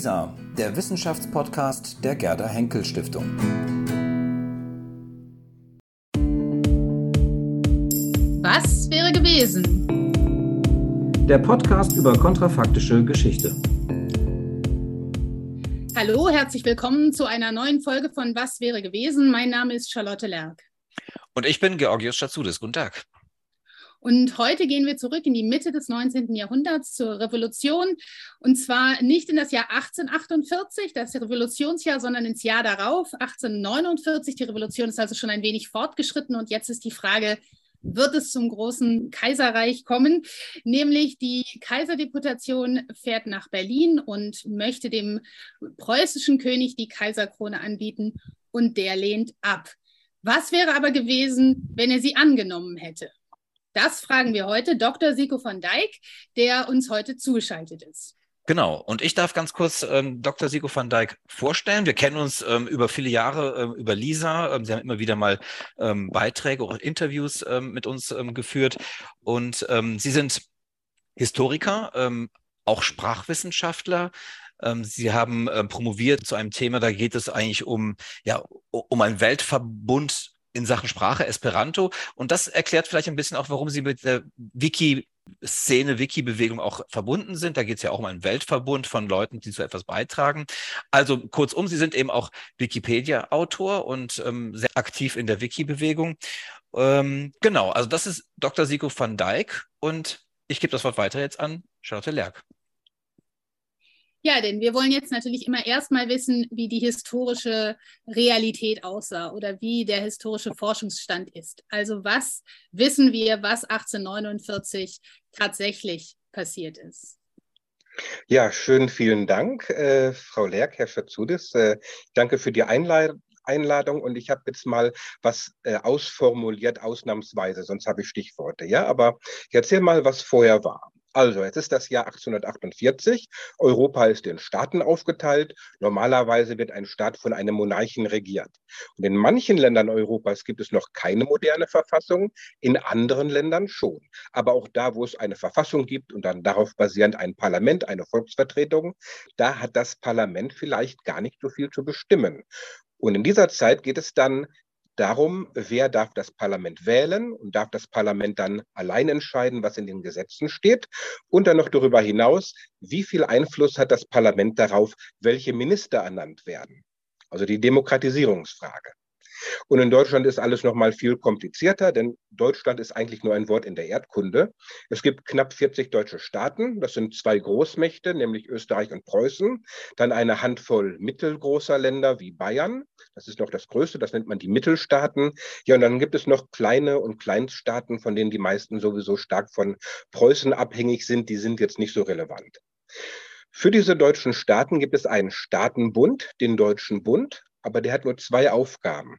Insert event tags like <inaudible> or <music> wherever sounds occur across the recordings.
LISA, der Wissenschaftspodcast der Gerda Henkel Stiftung. Was wäre gewesen? Der Podcast über kontrafaktische Geschichte. Hallo, herzlich willkommen zu einer neuen Folge von Was wäre gewesen? Mein Name ist Charlotte Lerck. Und ich bin Georgios Schatzudis. Guten Tag. Und heute gehen wir zurück in die Mitte des 19. Jahrhunderts zur Revolution. Und zwar nicht in das Jahr 1848, das Revolutionsjahr, sondern ins Jahr darauf, 1849. Die Revolution ist also schon ein wenig fortgeschritten. Und jetzt ist die Frage, wird es zum großen Kaiserreich kommen. Nämlich die Kaiserdeputation fährt nach Berlin und möchte dem preußischen König die Kaiserkrone anbieten und der lehnt ab. Was wäre aber gewesen, wenn er sie angenommen hätte? Das fragen wir heute Dr. Siko von Dijk, der uns heute zugeschaltet ist. Genau. Und ich darf ganz kurz ähm, Dr. Siko van Dijk vorstellen. Wir kennen uns ähm, über viele Jahre ähm, über Lisa. Ähm, Sie haben immer wieder mal ähm, Beiträge oder Interviews ähm, mit uns geführt. Und Sie sind Historiker, auch Sprachwissenschaftler. Sie haben promoviert zu einem Thema, da geht es eigentlich um, ja, um einen Weltverbund in Sachen Sprache, Esperanto. Und das erklärt vielleicht ein bisschen auch, warum Sie mit der Wiki Szene, Wiki-Bewegung auch verbunden sind. Da geht es ja auch um einen Weltverbund von Leuten, die zu etwas beitragen. Also kurzum, Sie sind eben auch Wikipedia-Autor und ähm, sehr aktiv in der Wiki-Bewegung. Ähm, genau, also das ist Dr. Siko van Dijk und ich gebe das Wort weiter jetzt an Charlotte Lerck. Ja, denn wir wollen jetzt natürlich immer erstmal wissen, wie die historische Realität aussah oder wie der historische Forschungsstand ist. Also was wissen wir, was 1849 tatsächlich passiert ist? Ja, schön, vielen Dank, äh, Frau Lerck, Herr Schatzudis. Äh, danke für die Einladung. Einladung und ich habe jetzt mal was äh, ausformuliert, ausnahmsweise, sonst habe ich Stichworte. Ja, aber ich erzähle mal, was vorher war. Also, jetzt ist das Jahr 1848. Europa ist in Staaten aufgeteilt. Normalerweise wird ein Staat von einem Monarchen regiert. Und in manchen Ländern Europas gibt es noch keine moderne Verfassung, in anderen Ländern schon. Aber auch da, wo es eine Verfassung gibt und dann darauf basierend ein Parlament, eine Volksvertretung, da hat das Parlament vielleicht gar nicht so viel zu bestimmen. Und in dieser Zeit geht es dann darum, wer darf das Parlament wählen und darf das Parlament dann allein entscheiden, was in den Gesetzen steht. Und dann noch darüber hinaus, wie viel Einfluss hat das Parlament darauf, welche Minister ernannt werden. Also die Demokratisierungsfrage. Und in Deutschland ist alles noch mal viel komplizierter, denn Deutschland ist eigentlich nur ein Wort in der Erdkunde. Es gibt knapp 40 deutsche Staaten. Das sind zwei Großmächte, nämlich Österreich und Preußen. Dann eine Handvoll mittelgroßer Länder wie Bayern. Das ist noch das Größte. Das nennt man die Mittelstaaten. Ja, und dann gibt es noch kleine und Kleinststaaten, von denen die meisten sowieso stark von Preußen abhängig sind. Die sind jetzt nicht so relevant. Für diese deutschen Staaten gibt es einen Staatenbund, den Deutschen Bund, aber der hat nur zwei Aufgaben.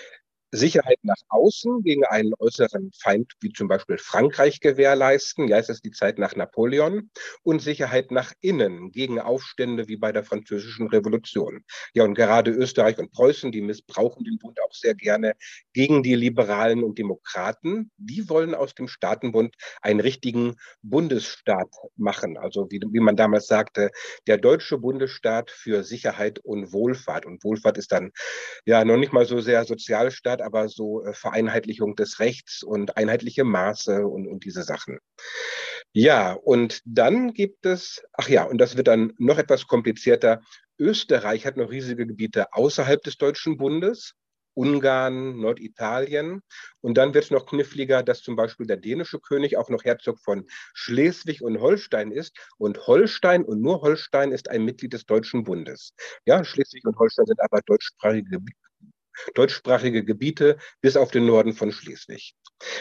Sicherheit nach außen gegen einen äußeren Feind wie zum Beispiel Frankreich gewährleisten. Ja, es ist die Zeit nach Napoleon. Und Sicherheit nach innen gegen Aufstände wie bei der Französischen Revolution. Ja, und gerade Österreich und Preußen, die missbrauchen den Bund auch sehr gerne gegen die Liberalen und Demokraten. Die wollen aus dem Staatenbund einen richtigen Bundesstaat machen. Also wie, wie man damals sagte, der deutsche Bundesstaat für Sicherheit und Wohlfahrt. Und Wohlfahrt ist dann ja noch nicht mal so sehr Sozialstaat, aber so äh, Vereinheitlichung des Rechts und einheitliche Maße und, und diese Sachen. Ja, und dann gibt es, ach ja, und das wird dann noch etwas komplizierter. Österreich hat noch riesige Gebiete außerhalb des Deutschen Bundes. Ungarn, Norditalien. Und dann wird es noch kniffliger, dass zum Beispiel der dänische König auch noch Herzog von Schleswig und Holstein ist. Und Holstein und nur Holstein ist ein Mitglied des Deutschen Bundes. Ja, Schleswig und Holstein sind aber deutschsprachige deutschsprachige Gebiete bis auf den Norden von Schleswig.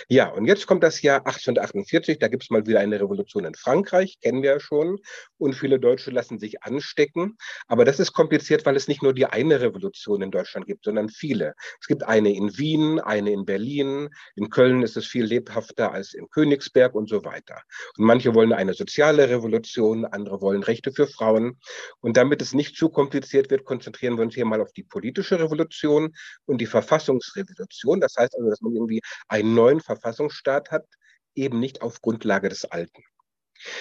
Ja, und jetzt kommt das Jahr 1848, da gibt es mal wieder eine Revolution in Frankreich, kennen wir ja schon, und viele Deutsche lassen sich anstecken. Aber das ist kompliziert, weil es nicht nur die eine Revolution in Deutschland gibt, sondern viele. Es gibt eine in Wien, eine in Berlin, in Köln ist es viel lebhafter als in Königsberg und so weiter. Und manche wollen eine soziale Revolution, andere wollen Rechte für Frauen. Und damit es nicht zu kompliziert wird, konzentrieren wir uns hier mal auf die politische Revolution und die Verfassungsrevolution. Das heißt also, dass man irgendwie einen neuen Verfassungsstaat hat, eben nicht auf Grundlage des alten.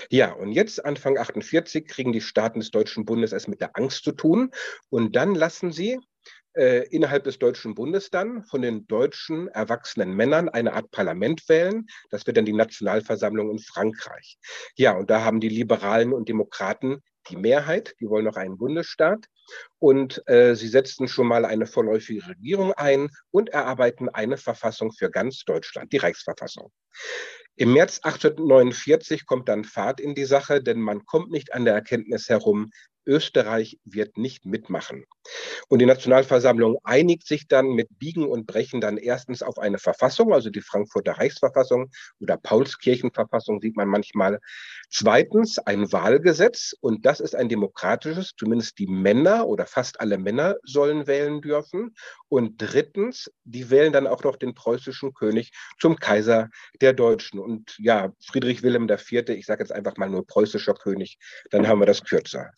Ja, und jetzt Anfang 48 kriegen die Staaten des Deutschen Bundes es mit der Angst zu tun und dann lassen sie äh, innerhalb des Deutschen Bundes dann von den deutschen erwachsenen Männern eine Art Parlament wählen. Das wird dann die Nationalversammlung in Frankreich. Ja, und da haben die Liberalen und Demokraten die Mehrheit, die wollen noch einen Bundesstaat. Und äh, sie setzten schon mal eine vorläufige Regierung ein und erarbeiten eine Verfassung für ganz Deutschland, die Reichsverfassung. Im März 1849 kommt dann Fahrt in die Sache, denn man kommt nicht an der Erkenntnis herum, Österreich wird nicht mitmachen. Und die Nationalversammlung einigt sich dann mit Biegen und Brechen dann erstens auf eine Verfassung, also die Frankfurter Reichsverfassung oder Paulskirchenverfassung sieht man manchmal. Zweitens ein Wahlgesetz und das ist ein demokratisches, zumindest die Männer oder fast alle Männer sollen wählen dürfen. Und drittens, die wählen dann auch noch den preußischen König zum Kaiser der Deutschen. Und ja, Friedrich Wilhelm IV., ich sage jetzt einfach mal nur preußischer König, dann haben wir das kürzer.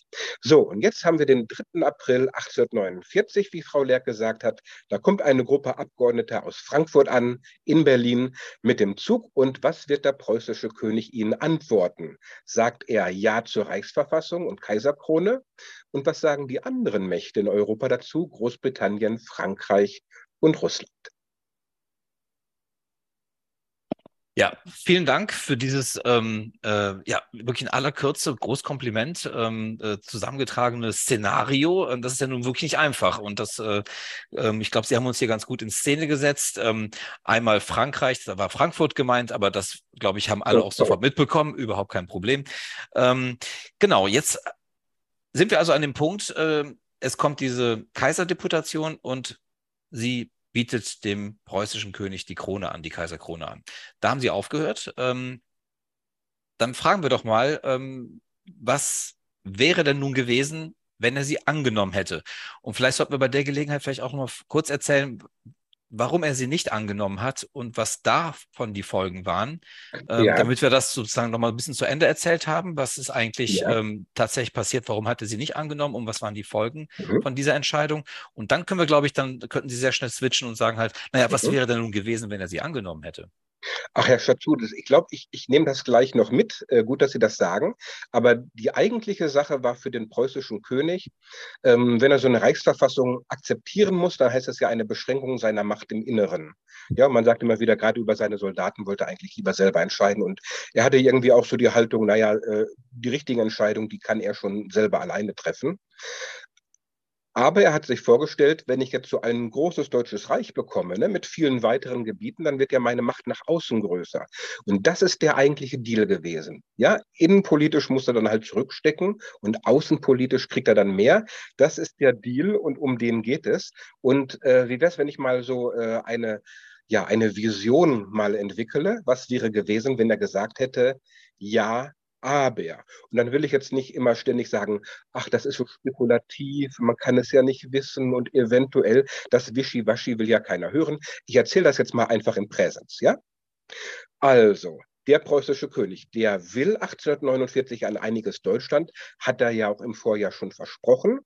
So, und jetzt haben wir den 3. April 1849, wie Frau Lerck gesagt hat. Da kommt eine Gruppe Abgeordneter aus Frankfurt an, in Berlin, mit dem Zug. Und was wird der preußische König ihnen antworten? Sagt er Ja zur Reichsverfassung und Kaiserkrone? Und was sagen die anderen Mächte in Europa dazu? Großbritannien, Frankreich und Russland. Ja, vielen Dank für dieses ähm, äh, ja wirklich in aller Kürze Großkompliment ähm, äh, zusammengetragene Szenario. Und das ist ja nun wirklich nicht einfach. Und das, äh, ähm, ich glaube, Sie haben uns hier ganz gut in Szene gesetzt. Ähm, einmal Frankreich, da war Frankfurt gemeint, aber das, glaube ich, haben alle auch sofort mitbekommen. Überhaupt kein Problem. Ähm, genau, jetzt sind wir also an dem Punkt, äh, es kommt diese Kaiserdeputation und Sie bietet dem preußischen König die Krone an, die Kaiserkrone an. Da haben sie aufgehört. Ähm, dann fragen wir doch mal, ähm, was wäre denn nun gewesen, wenn er sie angenommen hätte? Und vielleicht sollten wir bei der Gelegenheit vielleicht auch noch kurz erzählen, warum er sie nicht angenommen hat und was davon die Folgen waren, ähm, ja. damit wir das sozusagen nochmal ein bisschen zu Ende erzählt haben. Was ist eigentlich ja. ähm, tatsächlich passiert? Warum hat er sie nicht angenommen und was waren die Folgen mhm. von dieser Entscheidung? Und dann können wir, glaube ich, dann könnten Sie sehr schnell switchen und sagen halt, naja, was mhm. wäre denn nun gewesen, wenn er sie angenommen hätte? Ach, Herr Schatzudis, ich glaube, ich, ich nehme das gleich noch mit. Äh, gut, dass Sie das sagen. Aber die eigentliche Sache war für den preußischen König, ähm, wenn er so eine Reichsverfassung akzeptieren muss, dann heißt das ja eine Beschränkung seiner Macht im Inneren. Ja, man sagt immer wieder, gerade über seine Soldaten wollte er eigentlich lieber selber entscheiden. Und er hatte irgendwie auch so die Haltung, naja, äh, die richtigen Entscheidungen, die kann er schon selber alleine treffen. Aber er hat sich vorgestellt, wenn ich jetzt so ein großes deutsches Reich bekomme, ne, mit vielen weiteren Gebieten, dann wird ja meine Macht nach außen größer. Und das ist der eigentliche Deal gewesen. Ja, innenpolitisch muss er dann halt zurückstecken und außenpolitisch kriegt er dann mehr. Das ist der Deal und um den geht es. Und äh, wie wäre es, wenn ich mal so äh, eine, ja, eine Vision mal entwickle? Was wäre gewesen, wenn er gesagt hätte, ja, aber. Und dann will ich jetzt nicht immer ständig sagen, ach, das ist so spekulativ, man kann es ja nicht wissen und eventuell, das Wischiwaschi will ja keiner hören. Ich erzähle das jetzt mal einfach im Präsens, ja? Also, der preußische König, der will 1849 ein einiges Deutschland, hat er ja auch im Vorjahr schon versprochen.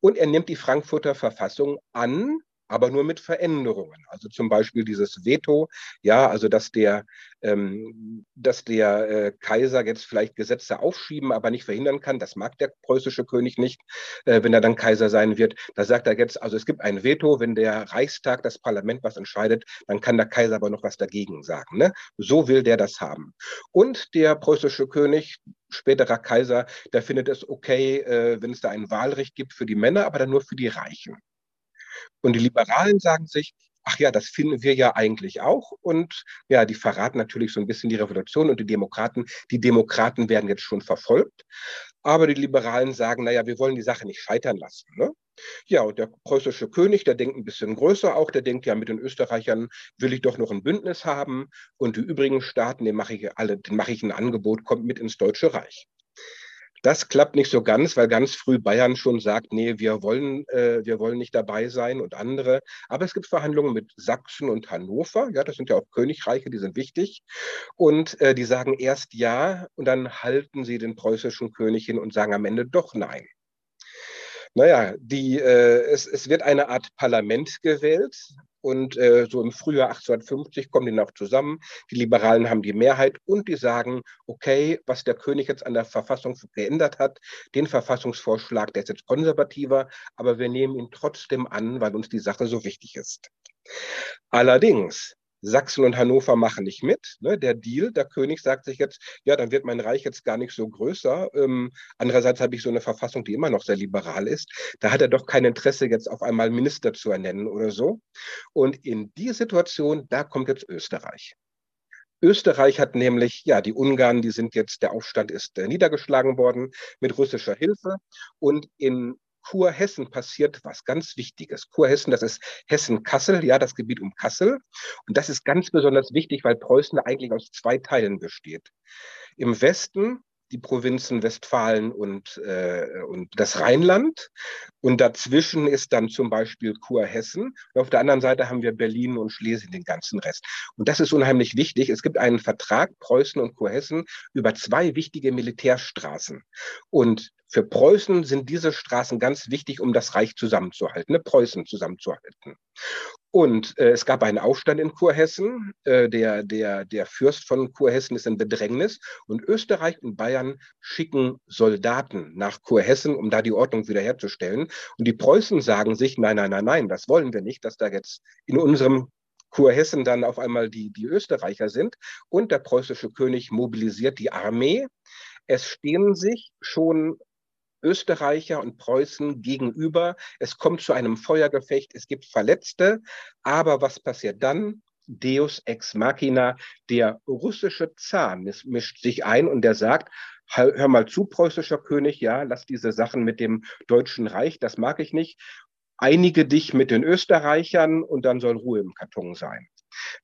Und er nimmt die Frankfurter Verfassung an, aber nur mit Veränderungen. Also zum Beispiel dieses Veto, ja, also dass der, ähm, dass der äh, Kaiser jetzt vielleicht Gesetze aufschieben, aber nicht verhindern kann. Das mag der preußische König nicht, äh, wenn er dann Kaiser sein wird. Da sagt er jetzt, also es gibt ein Veto, wenn der Reichstag, das Parlament was entscheidet, dann kann der Kaiser aber noch was dagegen sagen. Ne? So will der das haben. Und der preußische König, späterer Kaiser, der findet es okay, äh, wenn es da ein Wahlrecht gibt für die Männer, aber dann nur für die Reichen. Und die Liberalen sagen sich, ach ja, das finden wir ja eigentlich auch. Und ja, die verraten natürlich so ein bisschen die Revolution und die Demokraten. Die Demokraten werden jetzt schon verfolgt. Aber die Liberalen sagen, naja, wir wollen die Sache nicht scheitern lassen. Ne? Ja, und der preußische König, der denkt ein bisschen größer auch, der denkt ja, mit den Österreichern will ich doch noch ein Bündnis haben. Und die übrigen Staaten, denen mache ich alle, mache ich ein Angebot, kommt mit ins Deutsche Reich. Das klappt nicht so ganz, weil ganz früh Bayern schon sagt, nee, wir wollen, äh, wir wollen nicht dabei sein und andere. Aber es gibt Verhandlungen mit Sachsen und Hannover. Ja, das sind ja auch Königreiche, die sind wichtig. Und äh, die sagen erst ja und dann halten sie den preußischen König hin und sagen am Ende doch nein. Naja, die, äh, es, es wird eine Art Parlament gewählt, und äh, so im Frühjahr 1850 kommen die noch zusammen. Die Liberalen haben die Mehrheit und die sagen, okay, was der König jetzt an der Verfassung geändert hat, den Verfassungsvorschlag, der ist jetzt konservativer, aber wir nehmen ihn trotzdem an, weil uns die Sache so wichtig ist. Allerdings Sachsen und Hannover machen nicht mit. Ne? Der Deal, der König sagt sich jetzt, ja, dann wird mein Reich jetzt gar nicht so größer. Ähm, andererseits habe ich so eine Verfassung, die immer noch sehr liberal ist. Da hat er doch kein Interesse, jetzt auf einmal Minister zu ernennen oder so. Und in die Situation, da kommt jetzt Österreich. Österreich hat nämlich, ja, die Ungarn, die sind jetzt, der Aufstand ist äh, niedergeschlagen worden mit russischer Hilfe. Und in Kurhessen passiert was ganz Wichtiges. Kurhessen, das ist Hessen-Kassel, ja, das Gebiet um Kassel. Und das ist ganz besonders wichtig, weil Preußen eigentlich aus zwei Teilen besteht. Im Westen die Provinzen Westfalen und, äh, und das Rheinland. Und dazwischen ist dann zum Beispiel Kurhessen. Und auf der anderen Seite haben wir Berlin und Schlesien, den ganzen Rest. Und das ist unheimlich wichtig. Es gibt einen Vertrag, Preußen und Kurhessen, über zwei wichtige Militärstraßen. Und für Preußen sind diese Straßen ganz wichtig, um das Reich zusammenzuhalten, ne? Preußen zusammenzuhalten. Und äh, es gab einen Aufstand in Kurhessen. Äh, der, der, der Fürst von Kurhessen ist in Bedrängnis. Und Österreich und Bayern schicken Soldaten nach Kurhessen, um da die Ordnung wiederherzustellen. Und die Preußen sagen sich, nein, nein, nein, nein, das wollen wir nicht, dass da jetzt in unserem Kurhessen dann auf einmal die, die Österreicher sind. Und der preußische König mobilisiert die Armee. Es stehen sich schon Österreicher und Preußen gegenüber. Es kommt zu einem Feuergefecht, es gibt Verletzte, aber was passiert dann? Deus ex machina, der russische Zar mischt sich ein und der sagt, hör mal zu, preußischer König, ja, lass diese Sachen mit dem Deutschen Reich, das mag ich nicht. Einige dich mit den Österreichern und dann soll Ruhe im Karton sein.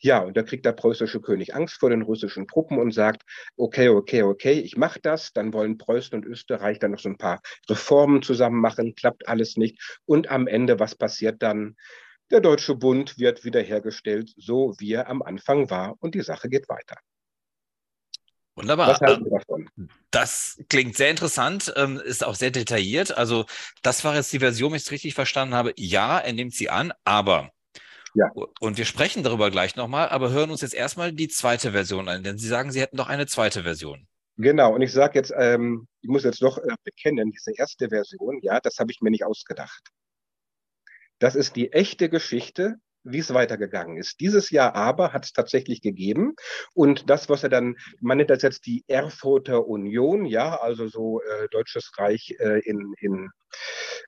Ja, und da kriegt der preußische König Angst vor den russischen Truppen und sagt, okay, okay, okay, ich mache das. Dann wollen Preußen und Österreich dann noch so ein paar Reformen zusammen machen, klappt alles nicht. Und am Ende, was passiert dann? Der Deutsche Bund wird wiederhergestellt, so wie er am Anfang war und die Sache geht weiter. Wunderbar. Das klingt sehr interessant, ähm, ist auch sehr detailliert. Also, das war jetzt die Version, wenn ich es richtig verstanden habe. Ja, er nimmt sie an, aber ja. Und wir sprechen darüber gleich nochmal, aber hören uns jetzt erstmal die zweite Version an, denn Sie sagen, Sie hätten noch eine zweite Version. Genau, und ich sage jetzt, ähm, ich muss jetzt doch äh, bekennen, diese erste Version, ja, das habe ich mir nicht ausgedacht. Das ist die echte Geschichte wie es weitergegangen ist. Dieses Jahr aber hat es tatsächlich gegeben. Und das, was er dann, man nennt das jetzt die Erfurter Union, ja, also so äh, Deutsches Reich äh, in, in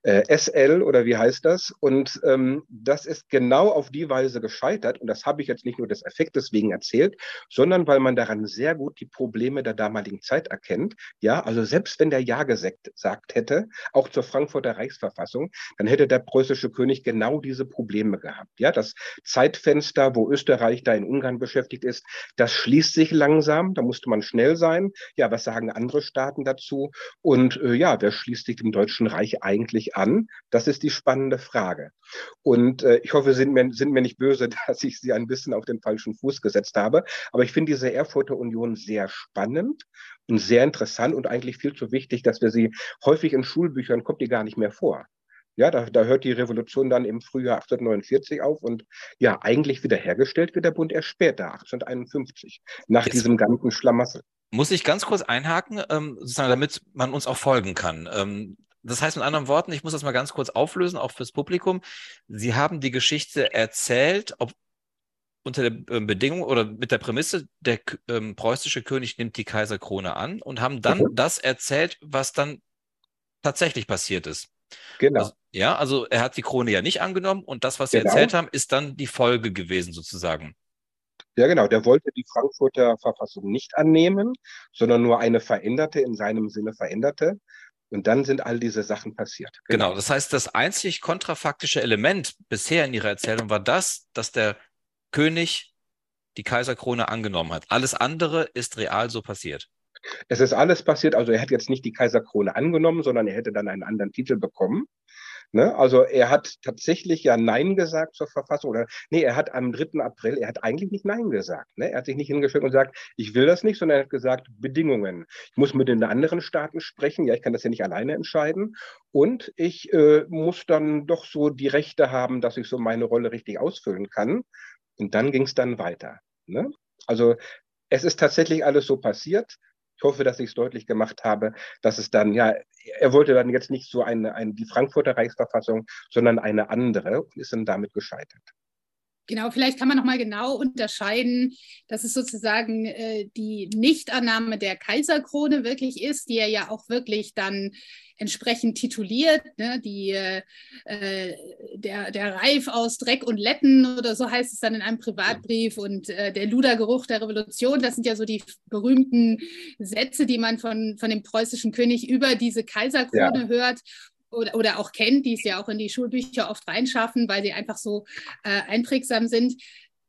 äh, SL oder wie heißt das? Und ähm, das ist genau auf die Weise gescheitert. Und das habe ich jetzt nicht nur des Effektes wegen erzählt, sondern weil man daran sehr gut die Probleme der damaligen Zeit erkennt. Ja, also selbst wenn der Ja gesagt hätte, auch zur Frankfurter Reichsverfassung, dann hätte der preußische König genau diese Probleme gehabt. Ja, das Zeitfenster, wo Österreich da in Ungarn beschäftigt ist, das schließt sich langsam. Da musste man schnell sein. Ja, was sagen andere Staaten dazu? Und äh, ja, wer schließt sich dem Deutschen Reich eigentlich an? Das ist die spannende Frage. Und äh, ich hoffe, sind mir, sind mir nicht böse, <laughs> dass ich Sie ein bisschen auf den falschen Fuß gesetzt habe. Aber ich finde diese Erfurter Union sehr spannend und sehr interessant und eigentlich viel zu wichtig, dass wir sie häufig in Schulbüchern kommt die gar nicht mehr vor. Ja, da, da hört die Revolution dann im Frühjahr 1849 auf und ja, eigentlich wiederhergestellt wird der Bund erst später, 1851, nach Jetzt diesem ganzen Schlamassel. Muss ich ganz kurz einhaken, ähm, sozusagen, damit man uns auch folgen kann. Ähm, das heißt mit anderen Worten, ich muss das mal ganz kurz auflösen, auch fürs Publikum. Sie haben die Geschichte erzählt, ob unter der ähm, Bedingung oder mit der Prämisse, der ähm, preußische König nimmt die Kaiserkrone an und haben dann mhm. das erzählt, was dann tatsächlich passiert ist. Genau. Also, ja, also er hat die Krone ja nicht angenommen und das, was Sie genau. erzählt haben, ist dann die Folge gewesen sozusagen. Ja, genau. Der wollte die Frankfurter Verfassung nicht annehmen, sondern nur eine veränderte, in seinem Sinne veränderte. Und dann sind all diese Sachen passiert. Genau. genau. Das heißt, das einzig kontrafaktische Element bisher in Ihrer Erzählung war das, dass der König die Kaiserkrone angenommen hat. Alles andere ist real so passiert. Es ist alles passiert, also er hat jetzt nicht die Kaiserkrone angenommen, sondern er hätte dann einen anderen Titel bekommen. Ne? Also er hat tatsächlich ja Nein gesagt zur Verfassung oder nee, er hat am 3. April, er hat eigentlich nicht Nein gesagt. Ne? Er hat sich nicht hingestellt und gesagt, ich will das nicht, sondern er hat gesagt, Bedingungen. Ich muss mit den anderen Staaten sprechen, ja, ich kann das ja nicht alleine entscheiden. Und ich äh, muss dann doch so die Rechte haben, dass ich so meine Rolle richtig ausfüllen kann. Und dann ging es dann weiter. Ne? Also es ist tatsächlich alles so passiert. Ich hoffe, dass ich es deutlich gemacht habe, dass es dann, ja, er wollte dann jetzt nicht so eine, eine die Frankfurter Reichsverfassung, sondern eine andere und ist dann damit gescheitert. Genau, vielleicht kann man nochmal genau unterscheiden, dass es sozusagen äh, die Nichtannahme der Kaiserkrone wirklich ist, die er ja auch wirklich dann entsprechend tituliert, ne? die, äh, der, der Reif aus Dreck und Letten oder so heißt es dann in einem Privatbrief und äh, der Ludergeruch der Revolution, das sind ja so die berühmten Sätze, die man von, von dem preußischen König über diese Kaiserkrone ja. hört oder, oder auch kennt, die es ja auch in die Schulbücher oft reinschaffen, weil sie einfach so äh, einprägsam sind.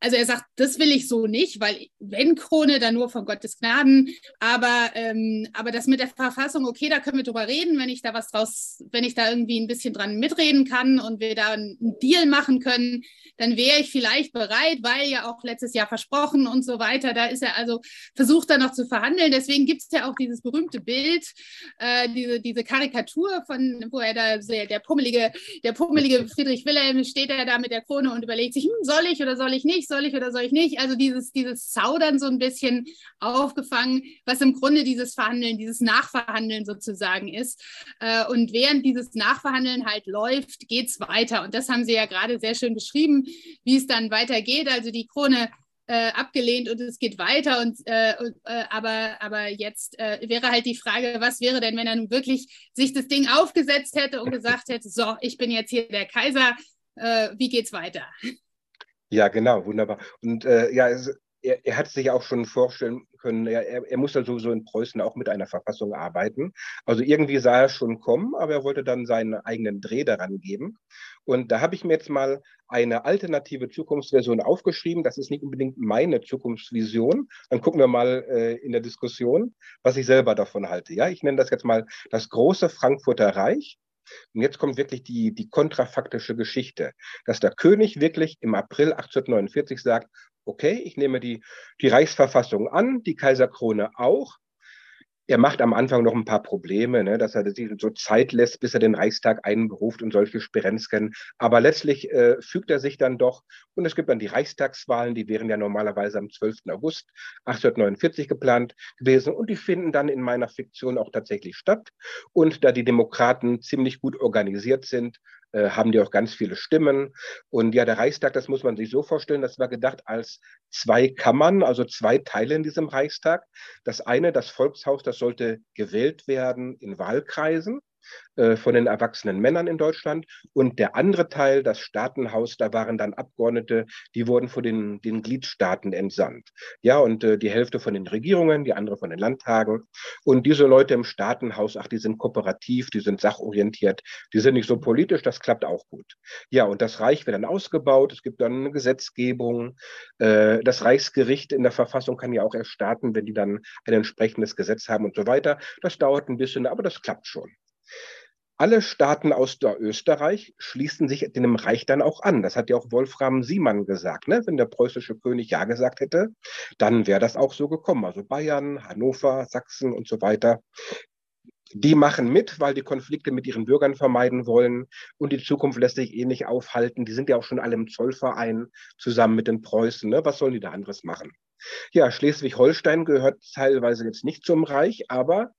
Also er sagt, das will ich so nicht, weil wenn Krone, dann nur von Gottes Gnaden. Aber, ähm, aber das mit der Verfassung, okay, da können wir drüber reden, wenn ich da was draus, wenn ich da irgendwie ein bisschen dran mitreden kann und wir da einen Deal machen können, dann wäre ich vielleicht bereit, weil ja auch letztes Jahr versprochen und so weiter. Da ist er also versucht da noch zu verhandeln. Deswegen gibt es ja auch dieses berühmte Bild, äh, diese, diese Karikatur von, wo er da sehr, der pummelige, der pummelige Friedrich Wilhelm steht er da mit der Krone und überlegt sich, hm, soll ich oder soll ich nicht, soll ich oder soll ich nicht? Also dieses, dieses Zaudern so ein bisschen aufgefangen, was im Grunde dieses Verhandeln, dieses Nachverhandeln sozusagen ist. Äh, und während dieses Nachverhandeln halt läuft, geht es weiter. Und das haben Sie ja gerade sehr schön beschrieben wie es dann weitergeht. Also die Krone äh, abgelehnt und es geht weiter. Und, äh, äh, aber, aber jetzt äh, wäre halt die Frage, was wäre denn, wenn er nun wirklich sich das Ding aufgesetzt hätte und gesagt hätte, so, ich bin jetzt hier der Kaiser, äh, wie geht's weiter? Ja, genau, wunderbar. Und äh, ja, es, er, er, hat sich auch schon vorstellen können, er, er muss dann sowieso in Preußen auch mit einer Verfassung arbeiten. Also irgendwie sah er schon kommen, aber er wollte dann seinen eigenen Dreh daran geben. Und da habe ich mir jetzt mal eine alternative Zukunftsversion aufgeschrieben. Das ist nicht unbedingt meine Zukunftsvision. Dann gucken wir mal äh, in der Diskussion, was ich selber davon halte. Ja, ich nenne das jetzt mal das große Frankfurter Reich. Und jetzt kommt wirklich die, die kontrafaktische Geschichte, dass der König wirklich im April 1849 sagt, okay, ich nehme die, die Reichsverfassung an, die Kaiserkrone auch, er macht am Anfang noch ein paar Probleme, ne, dass er sich so Zeit lässt, bis er den Reichstag einberuft und solche Sperenzken. Aber letztlich äh, fügt er sich dann doch und es gibt dann die Reichstagswahlen, die wären ja normalerweise am 12. August 1849 geplant gewesen und die finden dann in meiner Fiktion auch tatsächlich statt. Und da die Demokraten ziemlich gut organisiert sind, äh, haben die auch ganz viele Stimmen. Und ja, der Reichstag, das muss man sich so vorstellen, das war gedacht als zwei Kammern, also zwei Teile in diesem Reichstag. Das eine, das Volkshaus, das sollte gewählt werden in Wahlkreisen. Äh, von den erwachsenen Männern in Deutschland. Und der andere Teil, das Staatenhaus, da waren dann Abgeordnete, die wurden von den, den Gliedstaaten entsandt. Ja, und äh, die Hälfte von den Regierungen, die andere von den Landtagen. Und diese Leute im Staatenhaus, ach, die sind kooperativ, die sind sachorientiert, die sind nicht so politisch, das klappt auch gut. Ja, und das Reich wird dann ausgebaut, es gibt dann eine Gesetzgebung. Äh, das Reichsgericht in der Verfassung kann ja auch erst starten, wenn die dann ein entsprechendes Gesetz haben und so weiter. Das dauert ein bisschen, aber das klappt schon. Alle Staaten aus Österreich schließen sich dem Reich dann auch an. Das hat ja auch Wolfram Siemann gesagt. Ne? Wenn der preußische König Ja gesagt hätte, dann wäre das auch so gekommen. Also Bayern, Hannover, Sachsen und so weiter. Die machen mit, weil die Konflikte mit ihren Bürgern vermeiden wollen und die Zukunft lässt sich eh nicht aufhalten. Die sind ja auch schon alle im Zollverein zusammen mit den Preußen. Ne? Was sollen die da anderes machen? Ja, Schleswig-Holstein gehört teilweise jetzt nicht zum Reich, aber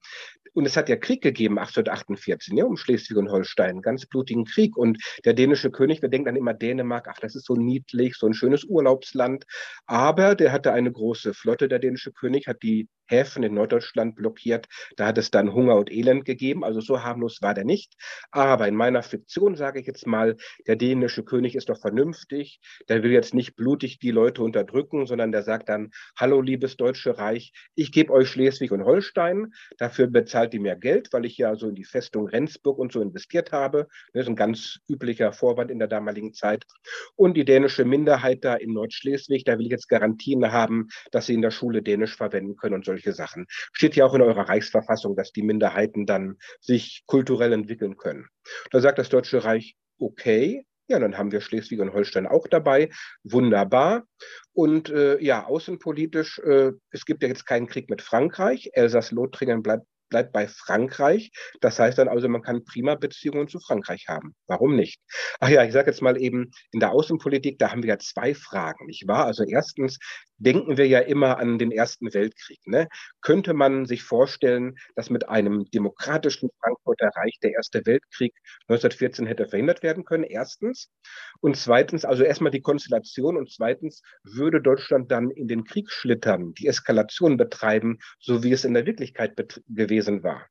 und es hat ja Krieg gegeben, 1848, ja, um Schleswig und Holstein, ganz blutigen Krieg. Und der dänische König, wir denken dann immer Dänemark, ach, das ist so niedlich, so ein schönes Urlaubsland. Aber der hatte eine große Flotte, der dänische König, hat die Häfen in Norddeutschland blockiert. Da hat es dann Hunger und Elend gegeben. Also so harmlos war der nicht. Aber in meiner Fiktion sage ich jetzt mal, der dänische König ist doch vernünftig. Der will jetzt nicht blutig die Leute unterdrücken, sondern der sagt dann, hallo liebes Deutsche Reich, ich gebe euch Schleswig und Holstein. Dafür bezahlt ihr mehr Geld, weil ich ja so in die Festung Rendsburg und so investiert habe. Das ist ein ganz üblicher Vorwand in der damaligen Zeit. Und die dänische Minderheit da in Nordschleswig, da will ich jetzt Garantien haben, dass sie in der Schule Dänisch verwenden können und solche Sachen. Steht ja auch in eurer Reichsverfassung, dass die Minderheiten dann sich kulturell entwickeln können. Da sagt das Deutsche Reich, okay. Ja, dann haben wir Schleswig und Holstein auch dabei. Wunderbar. Und äh, ja, außenpolitisch, äh, es gibt ja jetzt keinen Krieg mit Frankreich. Elsass-Lothringen bleibt bleibt bei Frankreich. Das heißt dann also, man kann prima Beziehungen zu Frankreich haben. Warum nicht? Ach ja, ich sage jetzt mal eben, in der Außenpolitik, da haben wir ja zwei Fragen, nicht wahr? Also erstens denken wir ja immer an den Ersten Weltkrieg. Ne? Könnte man sich vorstellen, dass mit einem demokratischen Frankfurter Reich der Erste Weltkrieg 1914 hätte verhindert werden können? Erstens. Und zweitens, also erstmal die Konstellation und zweitens, würde Deutschland dann in den Krieg schlittern, die Eskalation betreiben, so wie es in der Wirklichkeit gewesen gewesen war.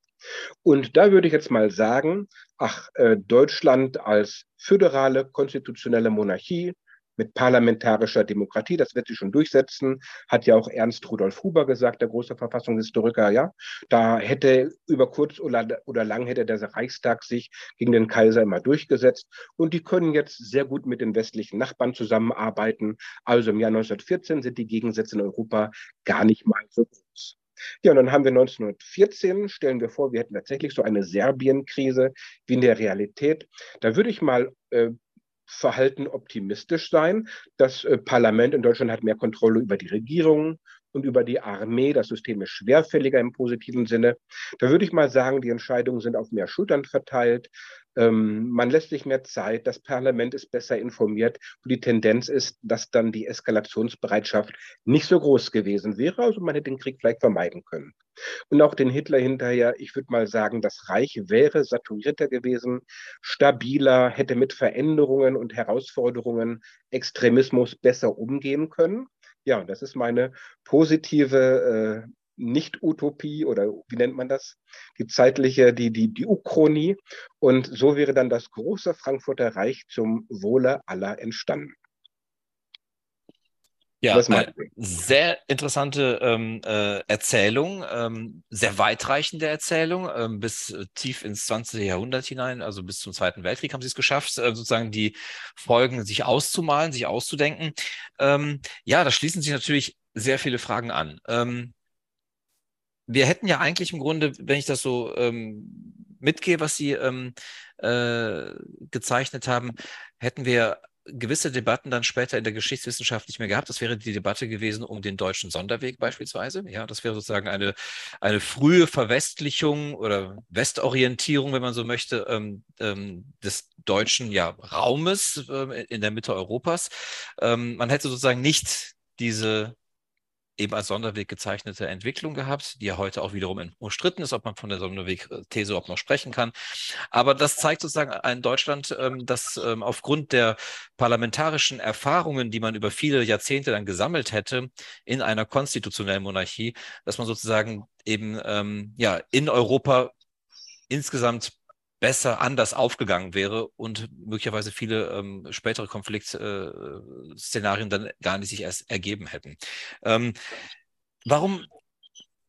Und da würde ich jetzt mal sagen, ach, äh, Deutschland als föderale konstitutionelle Monarchie mit parlamentarischer Demokratie, das wird sich schon durchsetzen, hat ja auch Ernst Rudolf Huber gesagt, der große Verfassungshistoriker, ja. Da hätte über kurz oder, oder lang hätte der Reichstag sich gegen den Kaiser immer durchgesetzt. Und die können jetzt sehr gut mit den westlichen Nachbarn zusammenarbeiten. Also im Jahr 1914 sind die Gegensätze in Europa gar nicht mal so groß. Ja, und dann haben wir 1914, stellen wir vor, wir hätten tatsächlich so eine Serbien-Krise wie in der Realität. Da würde ich mal äh, verhalten optimistisch sein. Das äh, Parlament in Deutschland hat mehr Kontrolle über die Regierung und über die Armee. Das System ist schwerfälliger im positiven Sinne. Da würde ich mal sagen, die Entscheidungen sind auf mehr Schultern verteilt. Ähm, man lässt sich mehr Zeit. Das Parlament ist besser informiert. Und die Tendenz ist, dass dann die Eskalationsbereitschaft nicht so groß gewesen wäre. Also man hätte den Krieg vielleicht vermeiden können. Und auch den Hitler hinterher, ich würde mal sagen, das Reich wäre saturierter gewesen, stabiler, hätte mit Veränderungen und Herausforderungen Extremismus besser umgehen können. Ja, das ist meine positive äh, Nicht-Utopie oder wie nennt man das? Die zeitliche, die, die, die Uchronie. Und so wäre dann das große Frankfurter Reich zum Wohle aller entstanden. Ja, eine sehr interessante ähm, äh, Erzählung, ähm, sehr weitreichende Erzählung, ähm, bis äh, tief ins 20. Jahrhundert hinein, also bis zum Zweiten Weltkrieg haben sie es geschafft, äh, sozusagen die Folgen sich auszumalen, sich auszudenken. Ähm, ja, da schließen sich natürlich sehr viele Fragen an. Ähm, wir hätten ja eigentlich im Grunde, wenn ich das so ähm, mitgehe, was Sie äh, gezeichnet haben, hätten wir gewisse Debatten dann später in der Geschichtswissenschaft nicht mehr gehabt. Das wäre die Debatte gewesen um den deutschen Sonderweg beispielsweise. Ja, das wäre sozusagen eine, eine frühe Verwestlichung oder Westorientierung, wenn man so möchte, ähm, ähm, des deutschen ja, Raumes äh, in der Mitte Europas. Ähm, man hätte sozusagen nicht diese eben als Sonderweg gezeichnete Entwicklung gehabt, die ja heute auch wiederum umstritten ist, ob man von der Sonderweg-These überhaupt noch sprechen kann. Aber das zeigt sozusagen ein Deutschland, ähm, das ähm, aufgrund der parlamentarischen Erfahrungen, die man über viele Jahrzehnte dann gesammelt hätte in einer konstitutionellen Monarchie, dass man sozusagen eben ähm, ja in Europa insgesamt besser anders aufgegangen wäre und möglicherweise viele ähm, spätere Konfliktszenarien äh, dann gar nicht sich erst ergeben hätten. Ähm, warum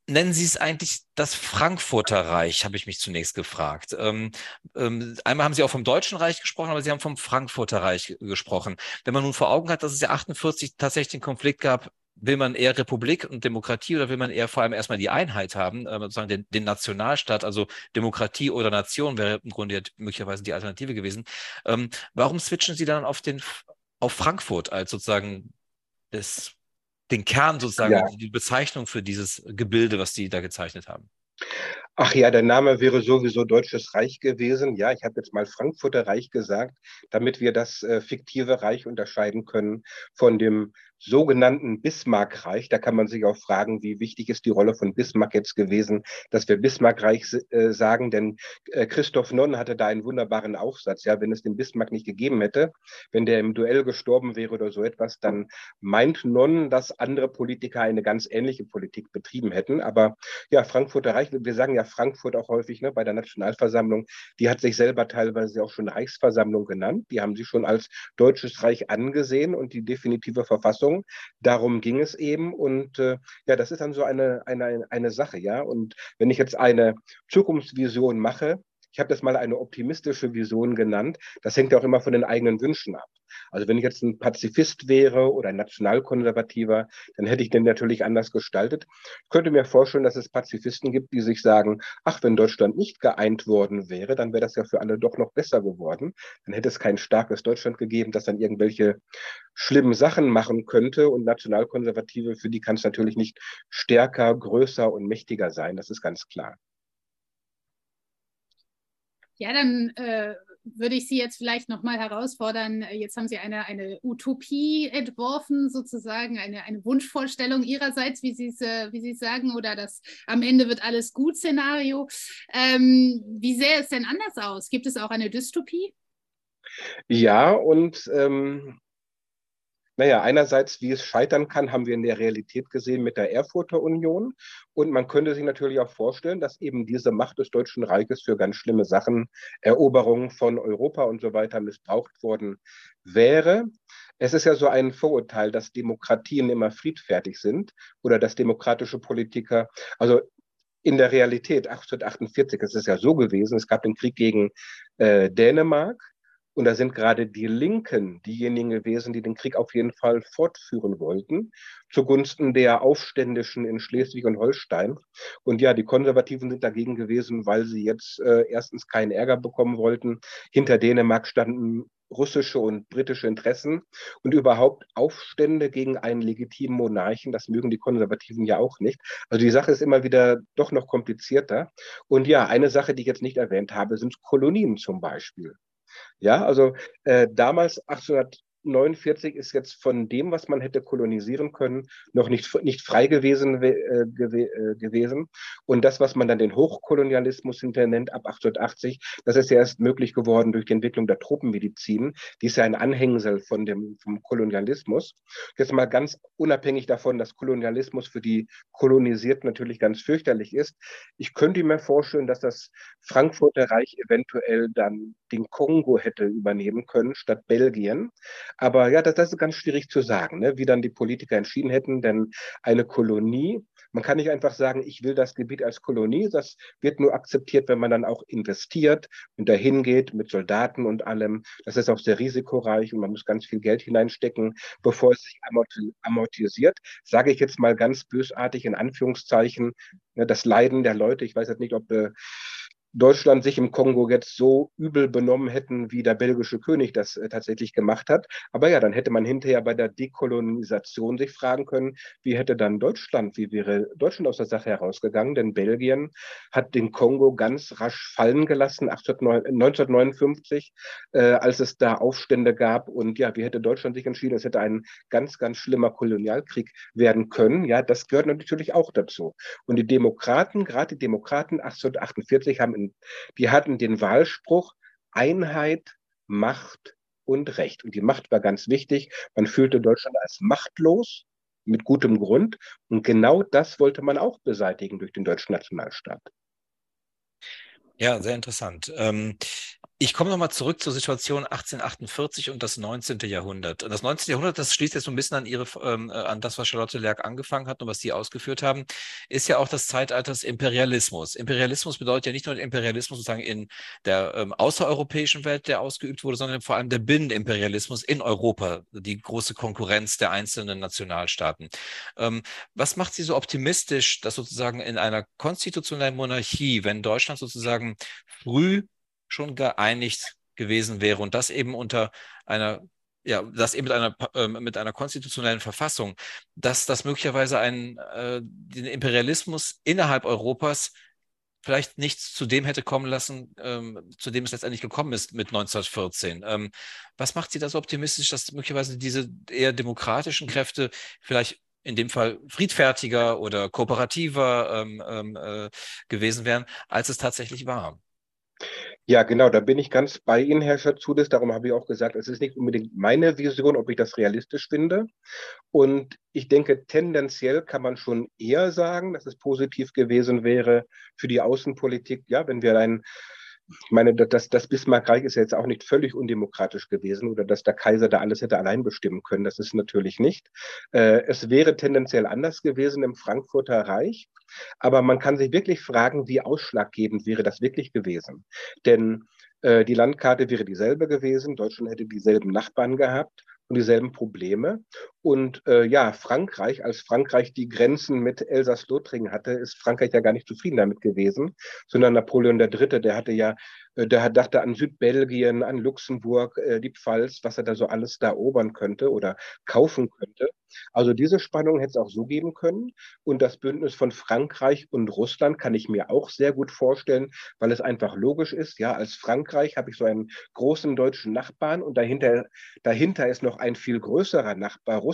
nennen Sie es eigentlich das Frankfurter Reich, habe ich mich zunächst gefragt. Ähm, ähm, einmal haben Sie auch vom Deutschen Reich gesprochen, aber Sie haben vom Frankfurter Reich gesprochen. Wenn man nun vor Augen hat, dass es ja 48 tatsächlich einen Konflikt gab will man eher Republik und Demokratie oder will man eher vor allem erstmal die Einheit haben, äh, sozusagen den, den, Nationalstaat, also Demokratie oder Nation wäre im Grunde ja möglicherweise die Alternative gewesen. Ähm, warum switchen Sie dann auf den auf Frankfurt als sozusagen das, den Kern sozusagen, ja. die Bezeichnung für dieses Gebilde, was Sie da gezeichnet haben? Ach ja, der Name wäre sowieso Deutsches Reich gewesen. Ja, ich habe jetzt mal Frankfurter Reich gesagt, damit wir das äh, fiktive Reich unterscheiden können von dem sogenannten Bismarckreich. Da kann man sich auch fragen, wie wichtig ist die Rolle von Bismarck jetzt gewesen, dass wir Bismarckreich äh, sagen, denn äh, Christoph Nonn hatte da einen wunderbaren Aufsatz. Ja, wenn es den Bismarck nicht gegeben hätte, wenn der im Duell gestorben wäre oder so etwas, dann meint Nonn, dass andere Politiker eine ganz ähnliche Politik betrieben hätten. Aber ja, Frankfurter Reich, wir sagen ja Frankfurt auch häufig ne, bei der Nationalversammlung, die hat sich selber teilweise auch schon Reichsversammlung genannt. Die haben sie schon als Deutsches Reich angesehen und die definitive Verfassung Verantwortung. Darum ging es eben. Und äh, ja, das ist dann so eine, eine, eine Sache, ja. Und wenn ich jetzt eine Zukunftsvision mache, ich habe das mal eine optimistische Vision genannt. Das hängt auch immer von den eigenen Wünschen ab. Also wenn ich jetzt ein Pazifist wäre oder ein Nationalkonservativer, dann hätte ich den natürlich anders gestaltet. Ich könnte mir vorstellen, dass es Pazifisten gibt, die sich sagen, ach, wenn Deutschland nicht geeint worden wäre, dann wäre das ja für alle doch noch besser geworden. Dann hätte es kein starkes Deutschland gegeben, das dann irgendwelche schlimmen Sachen machen könnte. Und Nationalkonservative, für die kann es natürlich nicht stärker, größer und mächtiger sein. Das ist ganz klar. Ja, dann äh, würde ich Sie jetzt vielleicht nochmal herausfordern. Jetzt haben Sie eine, eine Utopie entworfen, sozusagen, eine, eine Wunschvorstellung Ihrerseits, wie Sie es äh, sagen, oder das am Ende wird alles gut Szenario. Ähm, wie sähe es denn anders aus? Gibt es auch eine Dystopie? Ja, und ähm, naja, einerseits, wie es scheitern kann, haben wir in der Realität gesehen mit der Erfurter Union. Und man könnte sich natürlich auch vorstellen, dass eben diese Macht des Deutschen Reiches für ganz schlimme Sachen, Eroberungen von Europa und so weiter missbraucht worden wäre. Es ist ja so ein Vorurteil, dass Demokratien immer friedfertig sind oder dass demokratische Politiker, also in der Realität 1848 ist es ja so gewesen, es gab den Krieg gegen äh, Dänemark und da sind gerade die Linken diejenigen gewesen, die den Krieg auf jeden Fall fortführen wollten, zugunsten der Aufständischen in Schleswig und Holstein. Und ja, die Konservativen sind dagegen gewesen, weil sie jetzt äh, erstens keinen Ärger bekommen wollten. Hinter Dänemark standen russische und britische Interessen und überhaupt Aufstände gegen einen legitimen Monarchen, das mögen die Konservativen ja auch nicht. Also die Sache ist immer wieder doch noch komplizierter. Und ja, eine Sache, die ich jetzt nicht erwähnt habe, sind Kolonien zum Beispiel. Ja, also äh, damals 1800 49 ist jetzt von dem, was man hätte kolonisieren können, noch nicht, nicht frei gewesen, äh, gew äh, gewesen. Und das, was man dann den Hochkolonialismus hinterher nennt, ab 1880, das ist ja erst möglich geworden durch die Entwicklung der Tropenmedizin. Die ist ja ein Anhängsel von dem, vom Kolonialismus. Jetzt mal ganz unabhängig davon, dass Kolonialismus für die Kolonisierten natürlich ganz fürchterlich ist. Ich könnte mir vorstellen, dass das Frankfurter Reich eventuell dann den Kongo hätte übernehmen können statt Belgien. Aber ja, das, das ist ganz schwierig zu sagen, ne? wie dann die Politiker entschieden hätten, denn eine Kolonie, man kann nicht einfach sagen, ich will das Gebiet als Kolonie, das wird nur akzeptiert, wenn man dann auch investiert und dahin geht mit Soldaten und allem. Das ist auch sehr risikoreich und man muss ganz viel Geld hineinstecken, bevor es sich amortisiert. Sage ich jetzt mal ganz bösartig in Anführungszeichen, ne, das Leiden der Leute. Ich weiß jetzt nicht, ob äh, Deutschland sich im Kongo jetzt so übel benommen hätten, wie der belgische König das äh, tatsächlich gemacht hat. Aber ja, dann hätte man hinterher bei der Dekolonisation sich fragen können, wie hätte dann Deutschland, wie wäre Deutschland aus der Sache herausgegangen? Denn Belgien hat den Kongo ganz rasch fallen gelassen, 1959, äh, als es da Aufstände gab. Und ja, wie hätte Deutschland sich entschieden? Es hätte ein ganz, ganz schlimmer Kolonialkrieg werden können. Ja, das gehört natürlich auch dazu. Und die Demokraten, gerade die Demokraten 1848 haben die hatten den Wahlspruch Einheit, Macht und Recht. Und die Macht war ganz wichtig. Man fühlte Deutschland als machtlos, mit gutem Grund. Und genau das wollte man auch beseitigen durch den deutschen Nationalstaat. Ja, sehr interessant. Ähm, ich komme nochmal zurück zur Situation 1848 und das 19. Jahrhundert. Und das 19. Jahrhundert, das schließt jetzt so ein bisschen an ihre, ähm, äh, an das, was Charlotte Lerck angefangen hat und was Sie ausgeführt haben, ist ja auch das Zeitalter des Imperialismus. Imperialismus bedeutet ja nicht nur Imperialismus sozusagen in der ähm, außereuropäischen Welt, der ausgeübt wurde, sondern vor allem der Binnenimperialismus in Europa, die große Konkurrenz der einzelnen Nationalstaaten. Ähm, was macht Sie so optimistisch, dass sozusagen in einer konstitutionellen Monarchie, wenn Deutschland sozusagen früh schon geeinigt gewesen wäre und das eben unter einer ja, das eben mit einer, äh, mit einer konstitutionellen Verfassung, dass das möglicherweise einen, äh, den Imperialismus innerhalb Europas vielleicht nicht zu dem hätte kommen lassen, ähm, zu dem es letztendlich gekommen ist mit 1914. Ähm, was macht Sie da so optimistisch, dass möglicherweise diese eher demokratischen Kräfte vielleicht in dem Fall friedfertiger oder kooperativer ähm, ähm äh, gewesen wären, als es tatsächlich war? Ja, genau, da bin ich ganz bei Ihnen, Herr Schatzudis. Darum habe ich auch gesagt, es ist nicht unbedingt meine Vision, ob ich das realistisch finde. Und ich denke, tendenziell kann man schon eher sagen, dass es positiv gewesen wäre für die Außenpolitik, ja, wenn wir ein ich meine, das, das Bismarckreich ist ja jetzt auch nicht völlig undemokratisch gewesen oder dass der Kaiser da alles hätte allein bestimmen können. Das ist natürlich nicht. Äh, es wäre tendenziell anders gewesen im Frankfurter Reich. Aber man kann sich wirklich fragen, wie ausschlaggebend wäre das wirklich gewesen. Denn Äh, die Landkarte wäre dieselbe gewesen. Deutschland hätte dieselben Nachbarn gehabt und dieselben Probleme. Und äh, ja, Frankreich, als Frankreich die Grenzen mit Elsass-Lothringen hatte, ist Frankreich ja gar nicht zufrieden damit gewesen, sondern Napoleon III., der hatte ja äh, der dachte an Südbelgien, an Luxemburg, äh, die Pfalz, was er da so alles da erobern könnte oder kaufen könnte. Also diese Spannung hätte es auch so geben können. Und das Bündnis von Frankreich und Russland kann ich mir auch sehr gut vorstellen, weil es einfach logisch ist. Ja, als Frankreich habe ich so einen großen deutschen Nachbarn und dahinter, dahinter ist noch ein viel größerer Nachbar Russland.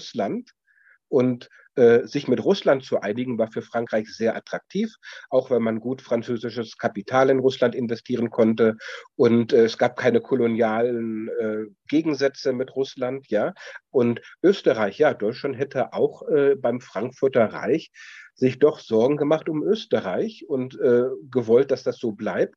Und äh, sich mit Russland zu einigen, war für Frankreich sehr attraktiv, auch wenn man gut französisches Kapital in Russland investieren konnte. Und äh, es gab keine kolonialen äh, Gegensätze mit Russland, ja. Und Österreich, ja, Deutschland hätte auch äh, beim Frankfurter Reich sich doch Sorgen gemacht um Österreich und äh, gewollt, dass das so bleibt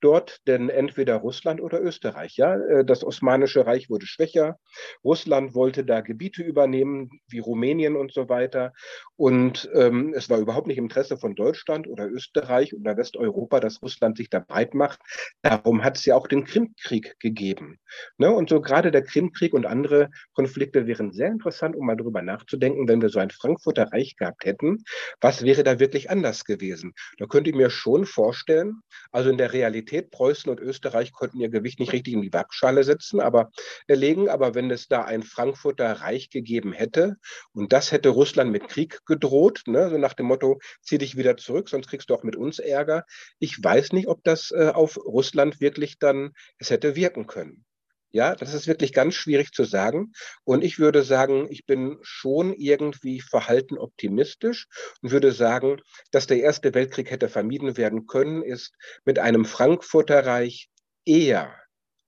dort, denn entweder Russland oder Österreich. Ja, äh, das Osmanische Reich wurde schwächer. Russland wollte da Gebiete übernehmen, wie Rumänien und so weiter. Und ähm, es war überhaupt nicht im Interesse von Deutschland oder Österreich oder Westeuropa, dass Russland sich da breit macht. Darum hat es ja auch den Krimkrieg gegeben. Ne? Und so gerade der Krimkrieg und andere Konflikte wären sehr interessant, um mal darüber nachzudenken, wenn wir so ein Frankfurter Reich gehabt hätten, was wäre da wirklich anders gewesen? Da könnte ich mir schon vorstellen, also in der Realität, Preußen und Österreich konnten ihr Gewicht nicht richtig in die Waagschale setzen, aber erlegen, aber wenn es da ein Frankfurter Reich gegeben hätte und das hätte Russland mit Krieg gedroht, ne, so nach dem Motto, zieh dich wieder zurück, sonst kriegst du auch mit uns Ärger. Ich weiß nicht, ob das äh, auf Russland wirklich dann es hätte wirken können. Ja, das ist wirklich ganz schwierig zu sagen. Und ich würde sagen, ich bin schon irgendwie verhalten optimistisch und würde sagen, dass der Erste Weltkrieg hätte vermieden werden können, ist mit einem Frankfurter Reich eher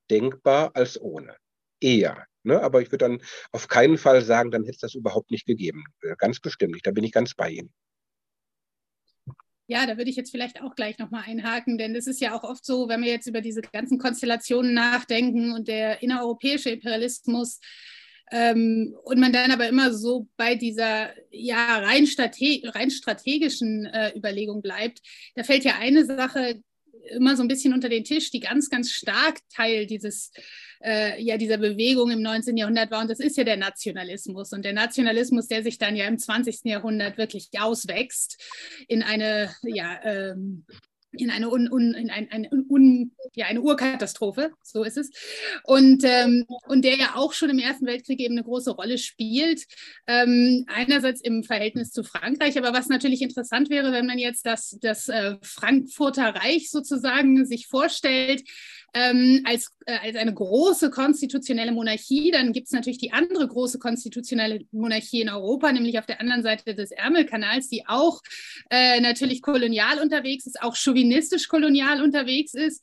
denkbar als ohne. Eher. Ne? Aber ich würde dann auf keinen Fall sagen, dann hätte es das überhaupt nicht gegeben. Ganz bestimmt nicht. Da bin ich ganz bei Ihnen. Ja, da würde ich jetzt vielleicht auch gleich nochmal einhaken, denn es ist ja auch oft so, wenn wir jetzt über diese ganzen Konstellationen nachdenken und der innereuropäische Imperialismus ähm, und man dann aber immer so bei dieser ja rein, strate rein strategischen äh, Überlegung bleibt, da fällt ja eine Sache immer so ein bisschen unter den Tisch, die ganz, ganz stark Teil dieses, äh, ja, dieser Bewegung im 19. Jahrhundert war. Und das ist ja der Nationalismus. Und der Nationalismus, der sich dann ja im 20. Jahrhundert wirklich auswächst in eine, ja, ähm, in eine, un, un, in ein, ein, un, ja, eine Urkatastrophe, so ist es. Und, ähm, und der ja auch schon im Ersten Weltkrieg eben eine große Rolle spielt. Ähm, einerseits im Verhältnis zu Frankreich, aber was natürlich interessant wäre, wenn man jetzt das, das äh, Frankfurter Reich sozusagen sich vorstellt, ähm, als, äh, als eine große konstitutionelle Monarchie. Dann gibt es natürlich die andere große konstitutionelle Monarchie in Europa, nämlich auf der anderen Seite des Ärmelkanals, die auch äh, natürlich kolonial unterwegs ist, auch chauvinistisch kolonial unterwegs ist,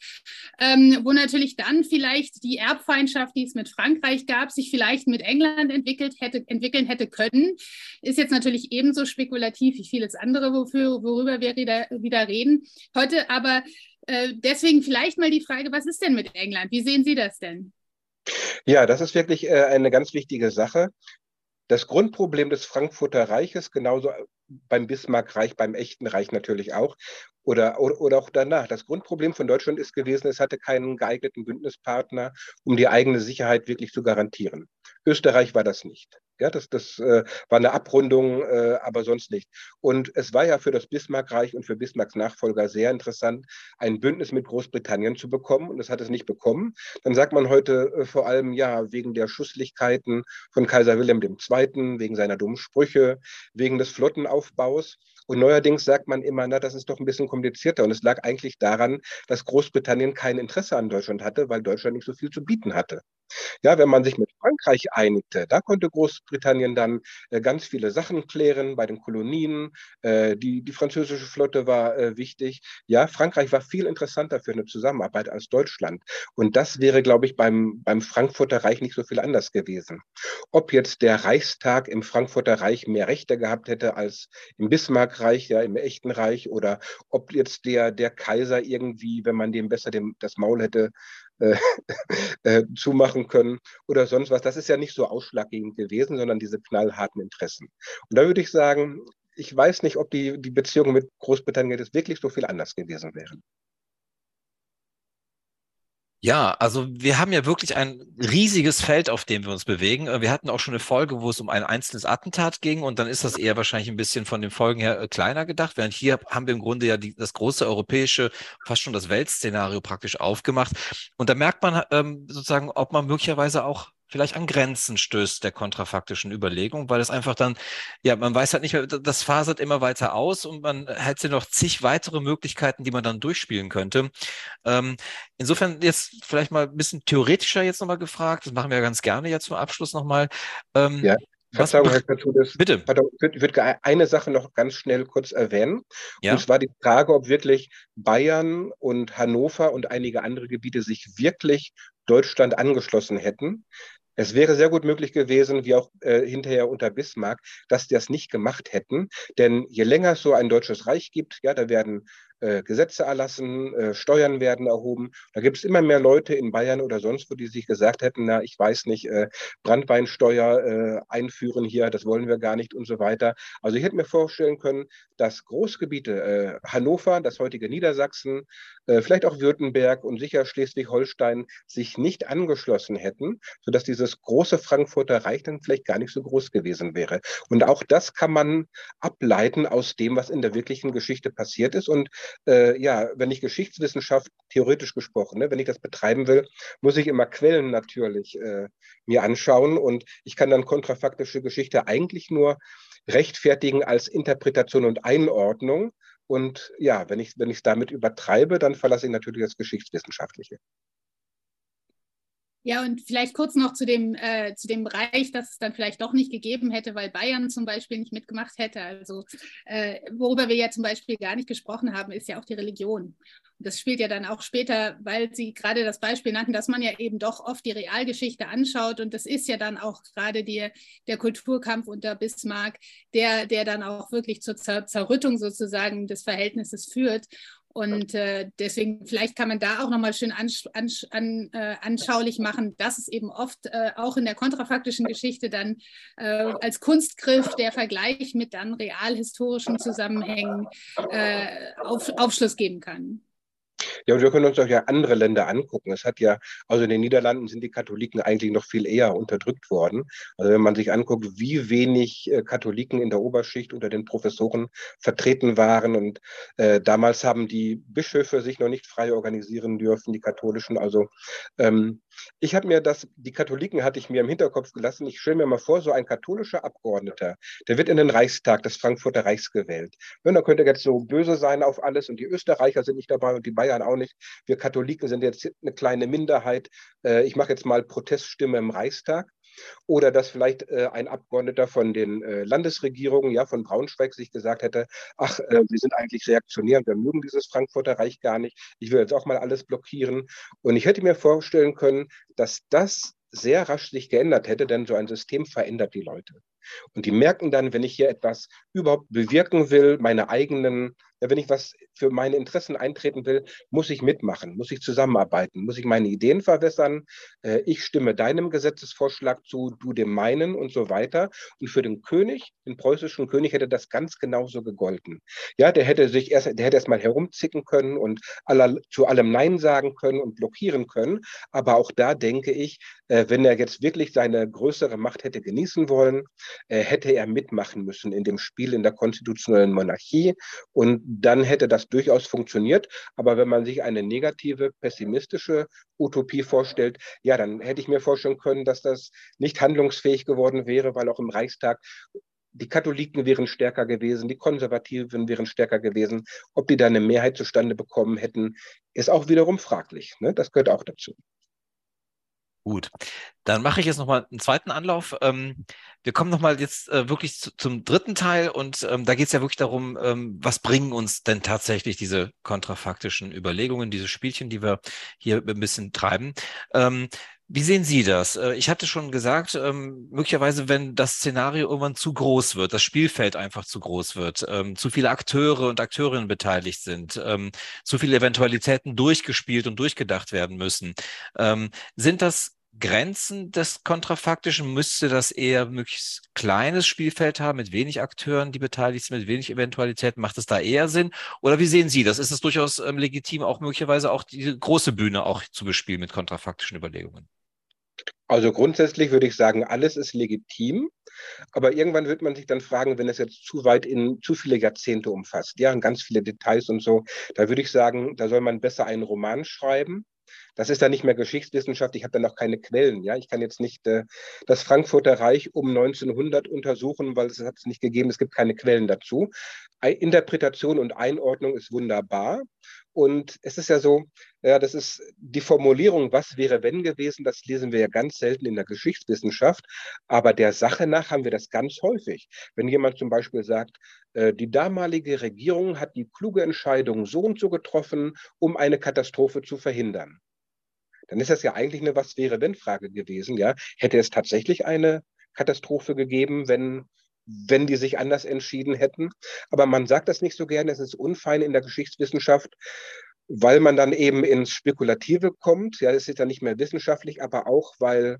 ähm, wo natürlich dann vielleicht die Erbfeindschaft, die es mit Frankreich gab, sich vielleicht mit England entwickelt hätte, entwickeln hätte können. Ist jetzt natürlich ebenso spekulativ wie vieles andere, wofür, worüber wir wieder, wieder reden. Heute aber äh, deswegen vielleicht mal die Frage, was ist denn mit England? Wie sehen Sie das denn? Ja, das ist wirklich äh, eine ganz wichtige Sache. Das Grundproblem des Frankfurter Reiches, genauso beim Bismarckreich, beim echten Reich natürlich auch, oder, oder, oder auch danach. Das Grundproblem von Deutschland ist gewesen, es hatte keinen geeigneten Bündnispartner, um die eigene Sicherheit wirklich zu garantieren. Österreich war das nicht. Ja, das, das äh, war eine Abrundung, äh, aber sonst nicht. Und es war ja für das Bismarckreich und für Bismarcks Nachfolger sehr interessant, ein Bündnis mit Großbritannien zu bekommen. Und das hat es nicht bekommen. Dann sagt man heute äh, vor allem, ja, wegen der Schusslichkeiten von Kaiser Wilhelm II., wegen seiner dummen Sprüche, wegen des Flottenaufbaus. Und neuerdings sagt man immer, na, das ist doch ein bisschen komplizierter. Und es lag eigentlich daran, dass Großbritannien kein Interesse an Deutschland hatte, weil Deutschland nicht so viel zu bieten hatte. Ja, wenn man sich mit Frankreich einigte, da konnte Großbritannien dann äh, ganz viele Sachen klären bei den Kolonien. Äh, die, die französische Flotte war äh, wichtig. Ja, Frankreich war viel interessanter für eine Zusammenarbeit als Deutschland. Und das wäre, glaube ich, beim, beim Frankfurter Reich nicht so viel anders gewesen. Ob jetzt der Reichstag im Frankfurter Reich mehr Rechte gehabt hätte als im Bismarckreich, ja, im echten Reich, oder ob jetzt der, der Kaiser irgendwie, wenn man dem besser dem, das Maul hätte äh, <laughs> äh, zumachen können oder sonst was. Das ist ja nicht so ausschlaggebend gewesen, sondern diese knallharten Interessen. Und da würde ich sagen, ich weiß nicht, ob die, die Beziehungen mit Großbritannien jetzt wirklich so viel anders gewesen wären. Ja, also wir haben ja wirklich ein riesiges Feld, auf dem wir uns bewegen. Äh, wir hatten auch schon eine Folge, wo es um ein einzelnes Attentat ging und dann ist das eher wahrscheinlich ein bisschen von den Folgen her äh, kleiner gedacht, während hier haben wir im Grunde ja die, das große europäische, fast schon das Weltszenario praktisch aufgemacht. Und da merkt man ähm, sozusagen, ob man möglicherweise auch vielleicht an Grenzen stößt der kontrafaktischen Überlegung, weil es einfach dann, ja, man weiß halt nicht mehr, das fasert immer weiter aus und man hätte noch zig weitere Möglichkeiten, die man dann durchspielen könnte. Ähm, insofern jetzt vielleicht mal ein bisschen theoretischer jetzt nochmal gefragt, das machen wir ja ganz gerne jetzt zum Abschluss nochmal. Ähm, ja. Verzeihung, Herr Katudis. Bitte. Ich würde, würd eine Sache noch ganz schnell kurz erwähnen. Ja. Und zwar die Frage, ob wirklich Bayern und Hannover und einige andere Gebiete sich wirklich Deutschland angeschlossen hätten. Es wäre sehr gut möglich gewesen, wie auch äh, hinterher unter Bismarck, dass die das nicht gemacht hätten. Denn je länger es so ein deutsches Reich gibt, ja, da werden äh, Gesetze erlassen, äh, Steuern werden erhoben. Da gibt es immer mehr Leute in Bayern oder sonst wo, die sich gesagt hätten, na, ich weiß nicht, äh, Brandweinsteuer äh, einführen hier, das wollen wir gar nicht und so weiter. Also ich hätte mir vorstellen können, dass Großgebiete, äh, Hannover, das heutige Niedersachsen, äh, vielleicht auch Württemberg und sicher Schleswig-Holstein sich nicht angeschlossen hätten, sodass dieses große Frankfurter Reich dann vielleicht gar nicht so groß gewesen wäre. Und auch das kann man ableiten aus dem, was in der wirklichen Geschichte passiert ist. Und äh, ja, wenn ich Geschichtswissenschaft theoretisch gesprochen, ne, wenn ich das betreiben will, muss ich immer Quellen natürlich äh, mir anschauen und ich kann dann kontrafaktische Geschichte eigentlich nur rechtfertigen als Interpretation und Einordnung. Und ja, wenn ich wenn ich es damit übertreibe, dann verlasse ich natürlich das Geschichtswissenschaftliche. Ja, und vielleicht kurz noch zu dem, äh, zu dem Bereich, das es dann vielleicht doch nicht gegeben hätte, weil Bayern zum Beispiel nicht mitgemacht hätte. Also äh, worüber wir ja zum Beispiel gar nicht gesprochen haben, ist ja auch die Religion. Und das spielt ja dann auch später, weil Sie gerade das Beispiel nannten, dass man ja eben doch oft die Realgeschichte anschaut. Und das ist ja dann auch gerade die, der Kulturkampf unter Bismarck, der, der dann auch wirklich zur Zer Zerrüttung sozusagen des Verhältnisses führt. Und äh, deswegen, vielleicht kann man da auch nochmal schön ansch ansch an, äh, anschaulich machen, dass es eben oft äh, auch in der kontrafaktischen Geschichte dann äh, als Kunstgriff der Vergleich mit dann realhistorischen Zusammenhängen äh, auf, Aufschluss geben kann. Ja, und wir können uns auch ja andere Länder angucken. Es hat ja, also in den Niederlanden sind die Katholiken eigentlich noch viel eher unterdrückt worden. Also wenn man sich anguckt, wie wenig äh, Katholiken in der Oberschicht unter den Professoren vertreten waren. Und äh, damals haben die Bischöfe sich noch nicht frei organisieren dürfen, die katholischen. Also ähm, ich habe mir das, die Katholiken hatte ich mir im Hinterkopf gelassen. Ich stelle mir mal vor, so ein katholischer Abgeordneter, der wird in den Reichstag des Frankfurter Reichs gewählt. Und da könnte jetzt so böse sein auf alles und die Österreicher sind nicht dabei und die Bayern auch nicht. Wir Katholiken sind jetzt eine kleine Minderheit. Äh, ich mache jetzt mal Proteststimme im Reichstag. Oder dass vielleicht äh, ein Abgeordneter von den äh, Landesregierungen, ja, von Braunschweig sich gesagt hätte, ach, äh, wir sind eigentlich reaktionär und wir mögen dieses Frankfurter Reich gar nicht. Ich will jetzt auch mal alles blockieren. Und ich hätte mir vorstellen können, dass das sehr rasch sich geändert hätte, denn so ein System verändert die Leute. Und die merken dann, wenn ich hier etwas überhaupt bewirken will, meine eigenen wenn ich was für meine Interessen eintreten will, muss ich mitmachen, muss ich zusammenarbeiten, muss ich meine Ideen verwässern. Äh, ich stimme deinem Gesetzesvorschlag zu, du dem meinen und so weiter. Und für den König, den preußischen König, hätte das ganz genauso gegolten. Ja, der hätte sich erst, der hätte erst mal herumzicken können und aller, zu allem Nein sagen können und blockieren können. Aber auch da denke ich, äh, wenn er jetzt wirklich seine größere Macht hätte genießen wollen, äh, hätte er mitmachen müssen in dem Spiel in der konstitutionellen Monarchie und dann hätte das durchaus funktioniert. Aber wenn man sich eine negative, pessimistische Utopie vorstellt, ja, dann hätte ich mir vorstellen können, dass das nicht handlungsfähig geworden wäre, weil auch im Reichstag die Katholiken wären stärker gewesen, die Konservativen wären stärker gewesen. Ob die da eine Mehrheit zustande bekommen hätten, ist auch wiederum fraglich. Ne? Das gehört auch dazu. Gut, dann mache ich jetzt nochmal einen zweiten Anlauf. Ähm, wir kommen nochmal jetzt äh, wirklich zu, zum dritten Teil und ähm, da geht es ja wirklich darum, ähm, was bringen uns denn tatsächlich diese kontrafaktischen Überlegungen, diese Spielchen, die wir hier ein bisschen treiben. Wie sehen Sie das? Äh, ich hatte schon gesagt, ähm, möglicherweise, wenn das Szenario irgendwann zu groß wird, das Spielfeld einfach zu groß wird, ähm, zu viele Akteure und Akteurinnen beteiligt sind, ähm, zu viele Eventualitäten durchgespielt und durchgedacht werden müssen, sind das Grenzen des Kontrafaktischen? Müsste das eher möglichst kleines Spielfeld haben, mit wenig Akteuren, die beteiligt sind, mit wenig Eventualitäten? Macht es da eher Sinn? Oder wie sehen Sie das? Ist es durchaus legitim, auch möglicherweise auch die große Bühne auch zu bespielen mit kontrafaktischen Überlegungen? Also grundsätzlich würde ich sagen, alles ist legitim. Aber irgendwann wird man sich dann fragen, wenn es jetzt zu weit in zu viele Jahrzehnte umfasst, ja, und ganz viele Details und so, da würde ich sagen, da soll man besser einen Roman schreiben das ist dann nicht mehr Geschichtswissenschaft. Ich habe dann auch keine Quellen. Ja, ich kann jetzt nicht äh, das Frankfurter Reich um 1900 untersuchen, weil es hat es nicht gegeben. Es gibt keine Quellen dazu. Interpretation und Einordnung ist wunderbar. Und es ist ja so, ja, das ist die Formulierung, was wäre wenn gewesen, das lesen wir ja ganz selten in der Geschichtswissenschaft. Aber der Sache nach haben wir das ganz häufig. Wenn jemand zum Beispiel sagt, äh, die damalige Regierung hat die kluge Entscheidung so und so getroffen, um eine Katastrophe zu verhindern dann ist das ja eigentlich eine Was wäre wenn Frage gewesen. Ja, hätte es tatsächlich eine Katastrophe gegeben, wenn wenn die sich anders entschieden hätten. Aber man sagt das nicht so gerne, es ist unfein in der Geschichtswissenschaft, weil man dann eben ins Spekulative kommt. Ja, es ist ja nicht mehr wissenschaftlich, aber auch, weil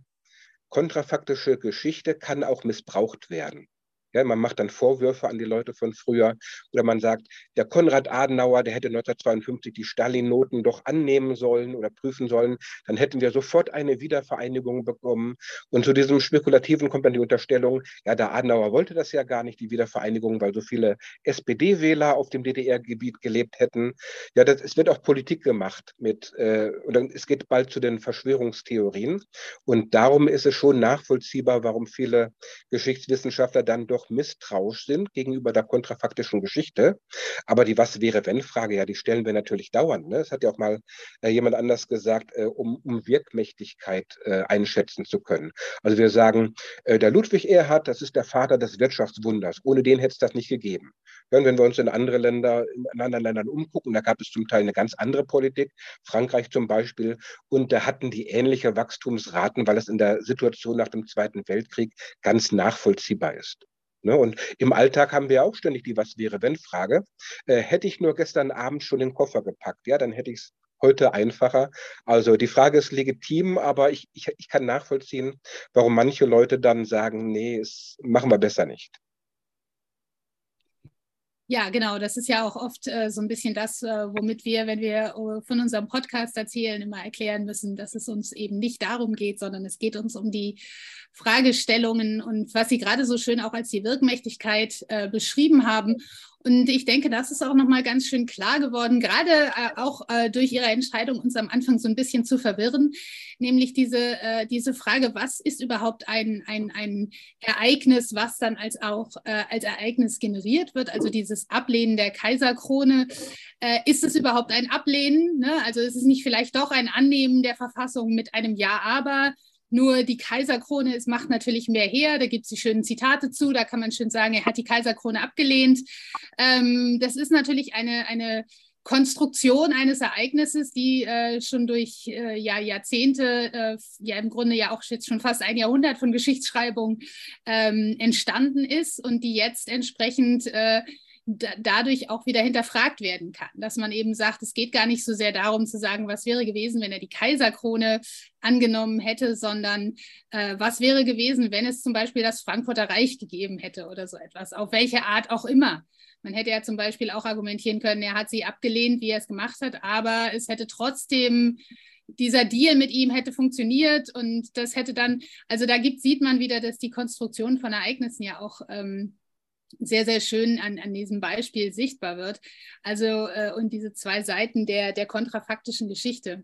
kontrafaktische Geschichte kann auch missbraucht werden. Ja, man macht dann Vorwürfe an die Leute von früher oder man sagt, der Konrad Adenauer, der hätte 1952 die Stalin-Noten doch annehmen sollen oder prüfen sollen. Dann hätten wir sofort eine Wiedervereinigung bekommen. Und zu diesem Spekulativen kommt dann die Unterstellung, ja, der Adenauer wollte das ja gar nicht, die Wiedervereinigung, weil so viele SPD-Wähler auf dem DDR-Gebiet gelebt hätten. Ja, das, es wird auch Politik gemacht mit, äh, und es geht bald zu den Verschwörungstheorien. Und darum ist es schon nachvollziehbar, warum viele Geschichtswissenschaftler dann doch noch misstrauisch sind gegenüber der kontrafaktischen Geschichte. Aber die Was-wäre-wenn-Frage, ja, die stellen wir natürlich dauernd. Ne? Das hat ja auch mal äh, jemand anders gesagt, äh, um, um Wirkmächtigkeit äh, einschätzen zu können. Also wir sagen, äh, der Ludwig Erhard, das ist der Vater des Wirtschaftswunders. Ohne den hätte es das nicht gegeben. Wenn wir uns in andere Länder, in anderen Ländern umgucken, da gab es zum Teil eine ganz andere Politik, Frankreich zum Beispiel, und da hatten die ähnliche Wachstumsraten, weil es in der Situation nach dem Zweiten Weltkrieg ganz nachvollziehbar ist. Ne? Und im Alltag haben wir auch ständig die Was wäre wenn Frage. Äh, hätte ich nur gestern Abend schon den Koffer gepackt, ja, dann hätte ich es heute einfacher. Also die Frage ist legitim, aber ich, ich, ich kann nachvollziehen, warum manche Leute dann sagen, nee, es machen wir besser nicht. Ja, genau. Das ist ja auch oft äh, so ein bisschen das, äh, womit wir, wenn wir äh, von unserem Podcast erzählen, immer erklären müssen, dass es uns eben nicht darum geht, sondern es geht uns um die Fragestellungen und was Sie gerade so schön auch als die Wirkmächtigkeit äh, beschrieben haben. Und ich denke, das ist auch nochmal ganz schön klar geworden, gerade äh, auch äh, durch Ihre Entscheidung, uns am Anfang so ein bisschen zu verwirren, nämlich diese, äh, diese Frage, was ist überhaupt ein, ein, ein Ereignis, was dann als auch äh, als Ereignis generiert wird, also dieses Ablehnen der Kaiserkrone. Äh, ist es überhaupt ein Ablehnen? Ne? Also ist es nicht vielleicht doch ein Annehmen der Verfassung mit einem Ja, aber? Nur die Kaiserkrone, es macht natürlich mehr her. Da gibt es die schönen Zitate zu. Da kann man schön sagen, er hat die Kaiserkrone abgelehnt. Ähm, das ist natürlich eine, eine Konstruktion eines Ereignisses, die äh, schon durch äh, ja, Jahrzehnte, äh, ja im Grunde ja auch jetzt schon fast ein Jahrhundert von Geschichtsschreibung ähm, entstanden ist und die jetzt entsprechend äh, dadurch auch wieder hinterfragt werden kann. Dass man eben sagt, es geht gar nicht so sehr darum zu sagen, was wäre gewesen, wenn er die Kaiserkrone angenommen hätte, sondern äh, was wäre gewesen, wenn es zum Beispiel das Frankfurter Reich gegeben hätte oder so etwas, auf welche Art auch immer. Man hätte ja zum Beispiel auch argumentieren können, er hat sie abgelehnt, wie er es gemacht hat, aber es hätte trotzdem dieser Deal mit ihm hätte funktioniert und das hätte dann, also da gibt, sieht man wieder, dass die Konstruktion von Ereignissen ja auch ähm, sehr, sehr schön an, an diesem Beispiel sichtbar wird. Also, äh, und diese zwei Seiten der, der kontrafaktischen Geschichte.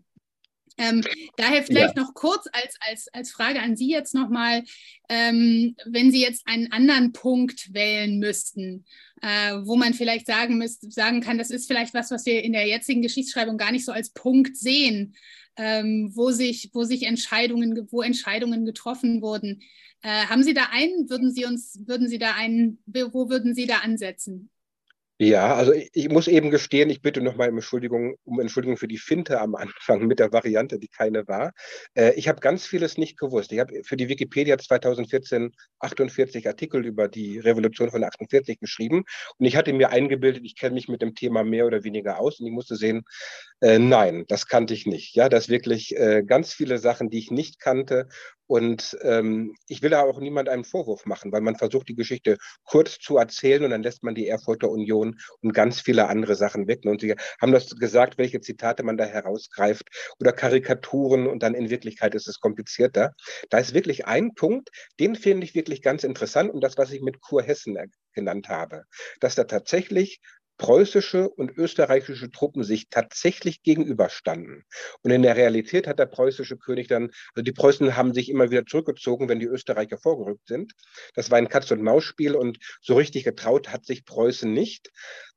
Ähm, daher vielleicht ja. noch kurz als, als, als Frage an Sie jetzt nochmal, ähm, wenn Sie jetzt einen anderen Punkt wählen müssten, äh, wo man vielleicht sagen, müsst, sagen kann, das ist vielleicht was, was wir in der jetzigen Geschichtsschreibung gar nicht so als Punkt sehen, ähm, wo, sich, wo sich Entscheidungen, wo Entscheidungen getroffen wurden. Äh, haben Sie da einen? Würden Sie uns, würden Sie da einen, wo würden Sie da ansetzen? Ja, also ich, ich, muss eben gestehen, ich bitte nochmal um Entschuldigung, um Entschuldigung für die Finte am Anfang mit der Variante, die keine war. Äh, ich habe ganz vieles nicht gewusst. Ich habe für die Wikipedia 2014 48 Artikel über die Revolution von 48 geschrieben und ich hatte mir eingebildet, ich kenne mich mit dem Thema mehr oder weniger aus und ich musste sehen, äh, nein, das kannte ich nicht. Ja, das wirklich äh, ganz viele Sachen, die ich nicht kannte und ähm, ich will da auch niemand einen Vorwurf machen, weil man versucht, die Geschichte kurz zu erzählen und dann lässt man die Erfurter Union und ganz viele andere Sachen weg. Und Sie haben das gesagt, welche Zitate man da herausgreift oder Karikaturen und dann in Wirklichkeit ist es komplizierter. Da ist wirklich ein Punkt, den finde ich wirklich ganz interessant und das, was ich mit Kurhessen genannt habe, dass da tatsächlich preußische und österreichische Truppen sich tatsächlich gegenüberstanden. Und in der Realität hat der preußische König dann, also die Preußen haben sich immer wieder zurückgezogen, wenn die Österreicher vorgerückt sind. Das war ein Katz-und-Maus-Spiel und so richtig getraut hat sich Preußen nicht.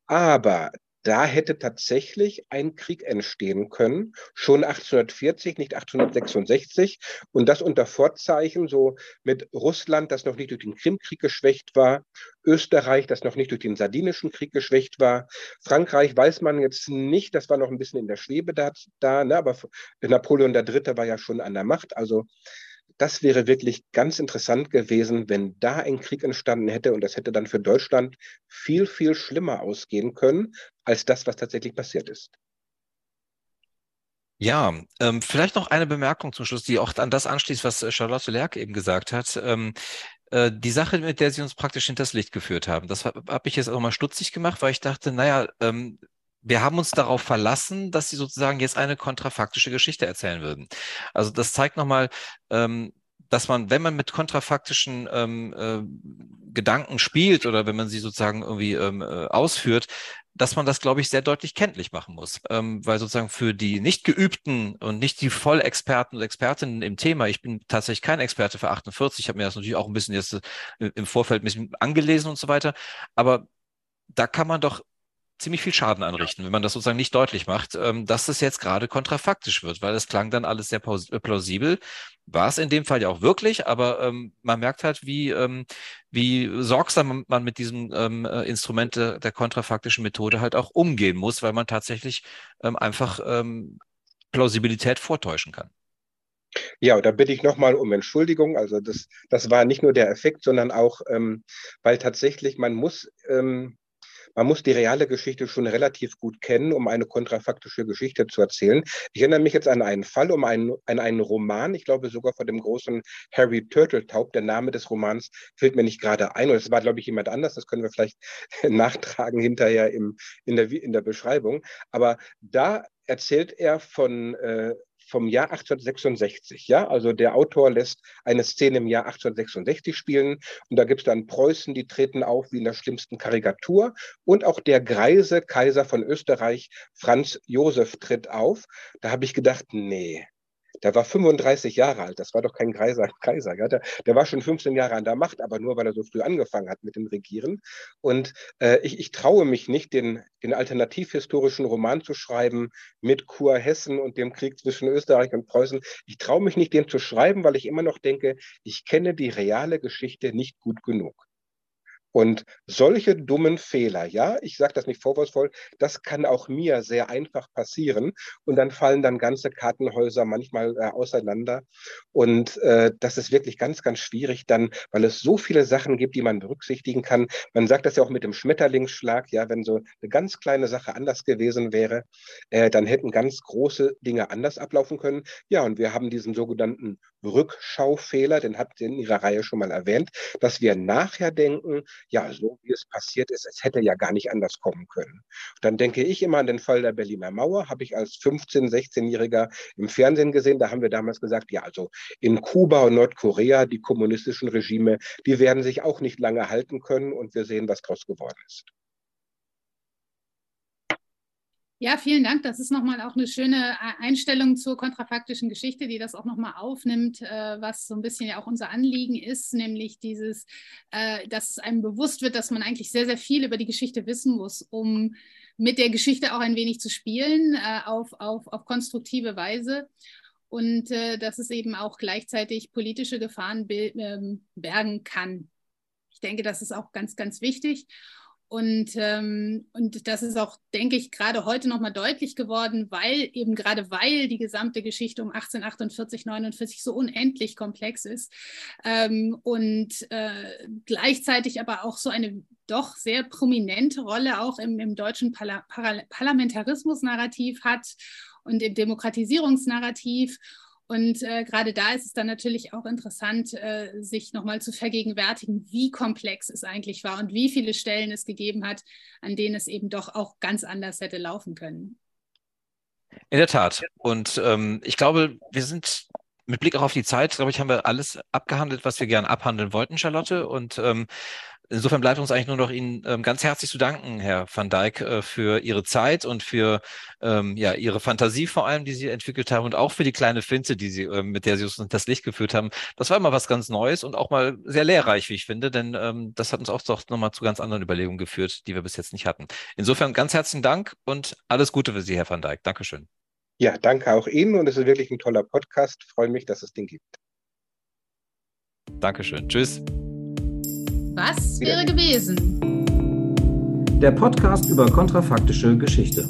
Aber da hätte tatsächlich ein Krieg entstehen können, schon 1840, nicht 1866. Und das unter Vorzeichen, so mit Russland, das noch nicht durch den Krimkrieg geschwächt war, Österreich, das noch nicht durch den Sardinischen Krieg geschwächt war. Frankreich weiß man jetzt nicht, das war noch ein bisschen in der Schwebe da, da ne? aber Napoleon III. war ja schon an der Macht. Also das wäre wirklich ganz interessant gewesen, wenn da ein Krieg entstanden hätte und das hätte dann für Deutschland viel, viel schlimmer ausgehen können als das, was tatsächlich passiert ist. Ja, ähm, vielleicht noch eine Bemerkung zum Schluss, die auch an das anschließt, was äh, Charlotte Lerck eben gesagt hat. Ähm, äh, die Sache, mit der Sie uns praktisch hinters Licht geführt haben, das habe hab ich jetzt auch mal stutzig gemacht, weil ich dachte, naja, ähm, wir haben uns darauf verlassen, dass sie sozusagen jetzt eine kontrafaktische Geschichte erzählen würden. Also das zeigt nochmal, ähm, dass man, wenn man mit kontrafaktischen ähm, äh, Gedanken spielt oder wenn man sie sozusagen irgendwie ähm, äh, ausführt, dass man das, glaube ich, sehr deutlich kenntlich machen muss. Ähm, weil sozusagen für die nicht geübten und nicht die Vollexperten und Expertinnen im Thema, ich bin tatsächlich kein Experte für 48, ich habe mir das natürlich auch ein bisschen jetzt äh, im Vorfeld ein bisschen angelesen und so weiter, aber da kann man doch ziemlich viel Schaden anrichten, wenn man das sozusagen nicht deutlich macht, ähm, dass es jetzt gerade kontrafaktisch wird, weil es klang dann alles sehr äh, plausibel. War es in dem Fall ja auch wirklich, aber ähm, man merkt halt, wie, ähm, wie sorgsam man mit diesem äh, Instrument der, kontrafaktischen Methode halt auch umgehen muss, weil man tatsächlich einfach Plausibilität vortäuschen kann. Ja, da bitte ich nochmal um Entschuldigung. Also das, das war nicht nur der Effekt, sondern auch, ähm, weil tatsächlich man muss ähm, man muss die reale Geschichte schon relativ gut kennen, um eine kontrafaktische Geschichte zu erzählen. Ich erinnere mich jetzt an einen Fall, um einen, an einen Roman, ich glaube sogar von dem großen Harry Turteltaub. Der Name des Romans fällt mir nicht gerade ein. Und es war, glaube ich, jemand anders. Das können wir vielleicht <laughs> nachtragen hinterher im, in, der, in der Beschreibung. Aber da erzählt er von äh, vom Jahr 1866. Ja, also der Autor lässt eine Szene im Jahr 1866 spielen und da gibt es dann Preußen, die treten auf wie in der schlimmsten Karikatur und auch der greise Kaiser von Österreich, Franz Josef, tritt auf. Da habe ich gedacht, nee, der war 35 Jahre alt, das war doch kein <laughs> Kaiser. Kaiser der, der, war schon 15 Jahre an der Macht, aber nur weil er so früh angefangen hat mit dem Regieren. Und äh, ich, ich, traue mich nicht, den, den alternativhistorischen Roman zu schreiben mit Kurhessen und dem Krieg zwischen Österreich und Preußen. Ich traue mich nicht, den zu schreiben, weil ich immer noch denke, ich kenne die reale Geschichte nicht gut genug. Und solche dummen Fehler, ja, ich sage das nicht vorwurfsvoll, das kann auch mir sehr einfach passieren. Und dann fallen dann ganze Kartenhäuser manchmal äh, auseinander. Und äh, das ist wirklich ganz, ganz schwierig dann, weil es so viele Sachen gibt, die man berücksichtigen kann. Man sagt das ja auch mit dem Schmetterlingsschlag, ja, wenn so eine ganz kleine Sache anders gewesen wäre, äh, dann hätten ganz große Dinge anders ablaufen können. Ja, und wir haben diesen sogenannten Rückschaufehler, den habt ihr in Ihrer Reihe schon mal erwähnt, dass wir nachher denken, ja, so wie es passiert ist, es hätte ja gar nicht anders kommen können. Dann denke ich immer an den Fall der Berliner Mauer, habe ich als 15-, 16-Jähriger im Fernsehen gesehen. Da haben wir damals gesagt, ja, also in Kuba und Nordkorea, die kommunistischen Regime, die werden sich auch nicht lange halten können und wir sehen, was daraus geworden ist. Ja, vielen Dank. Das ist nochmal auch eine schöne äh, Einstellung zur kontrafaktischen Geschichte, die das auch nochmal aufnimmt, äh, was so ein bisschen ja auch unser Anliegen ist, nämlich dieses, äh, dass einem bewusst wird, dass man eigentlich sehr, sehr viel über die Geschichte wissen muss, um mit der Geschichte auch ein wenig zu spielen, auf, auf, auf konstruktive Weise. Und dass es eben auch gleichzeitig politische Gefahren ähm, bergen kann. Ich denke, das ist auch ganz, ganz wichtig. Und, ähm, und das ist auch, denke ich, gerade heute nochmal deutlich geworden, weil eben gerade weil die gesamte Geschichte um 1848, 49 so unendlich komplex ist ähm, und äh, gleichzeitig aber auch so eine doch sehr prominente Rolle auch im, im deutschen Parla Parlamentarismus-Narrativ hat und im Demokratisierungsnarrativ. Und äh, gerade da ist es dann natürlich auch interessant, äh, sich nochmal zu vergegenwärtigen, wie komplex es eigentlich war und wie viele Stellen es gegeben hat, an denen es eben doch auch ganz anders hätte laufen können. In der Tat. Und ähm, ich glaube, wir sind mit Blick auch auf die Zeit, glaube ich, haben wir alles abgehandelt, was wir gerne abhandeln wollten, Charlotte. Und ähm, Insofern bleibt uns eigentlich nur noch Ihnen ähm, ganz herzlich zu danken, Herr van Dijk, äh, für Ihre Zeit und für ähm, ja, Ihre Fantasie vor allem, die Sie entwickelt haben und auch für die kleine Finte, die Sie, ähm, mit der Sie uns das Licht geführt haben. Das war immer was ganz Neues und auch mal sehr lehrreich, wie ich finde, denn ähm, das hat uns auch doch nochmal zu ganz anderen Überlegungen geführt, die wir bis jetzt nicht hatten. Insofern ganz herzlichen Dank und alles Gute für Sie, Herr van Dijk. Dankeschön. Ja, danke auch Ihnen und es ist wirklich ein toller Podcast. Ich freue mich, dass es den gibt. Dankeschön. Tschüss. Was wäre gewesen? Der Podcast über kontrafaktische Geschichte.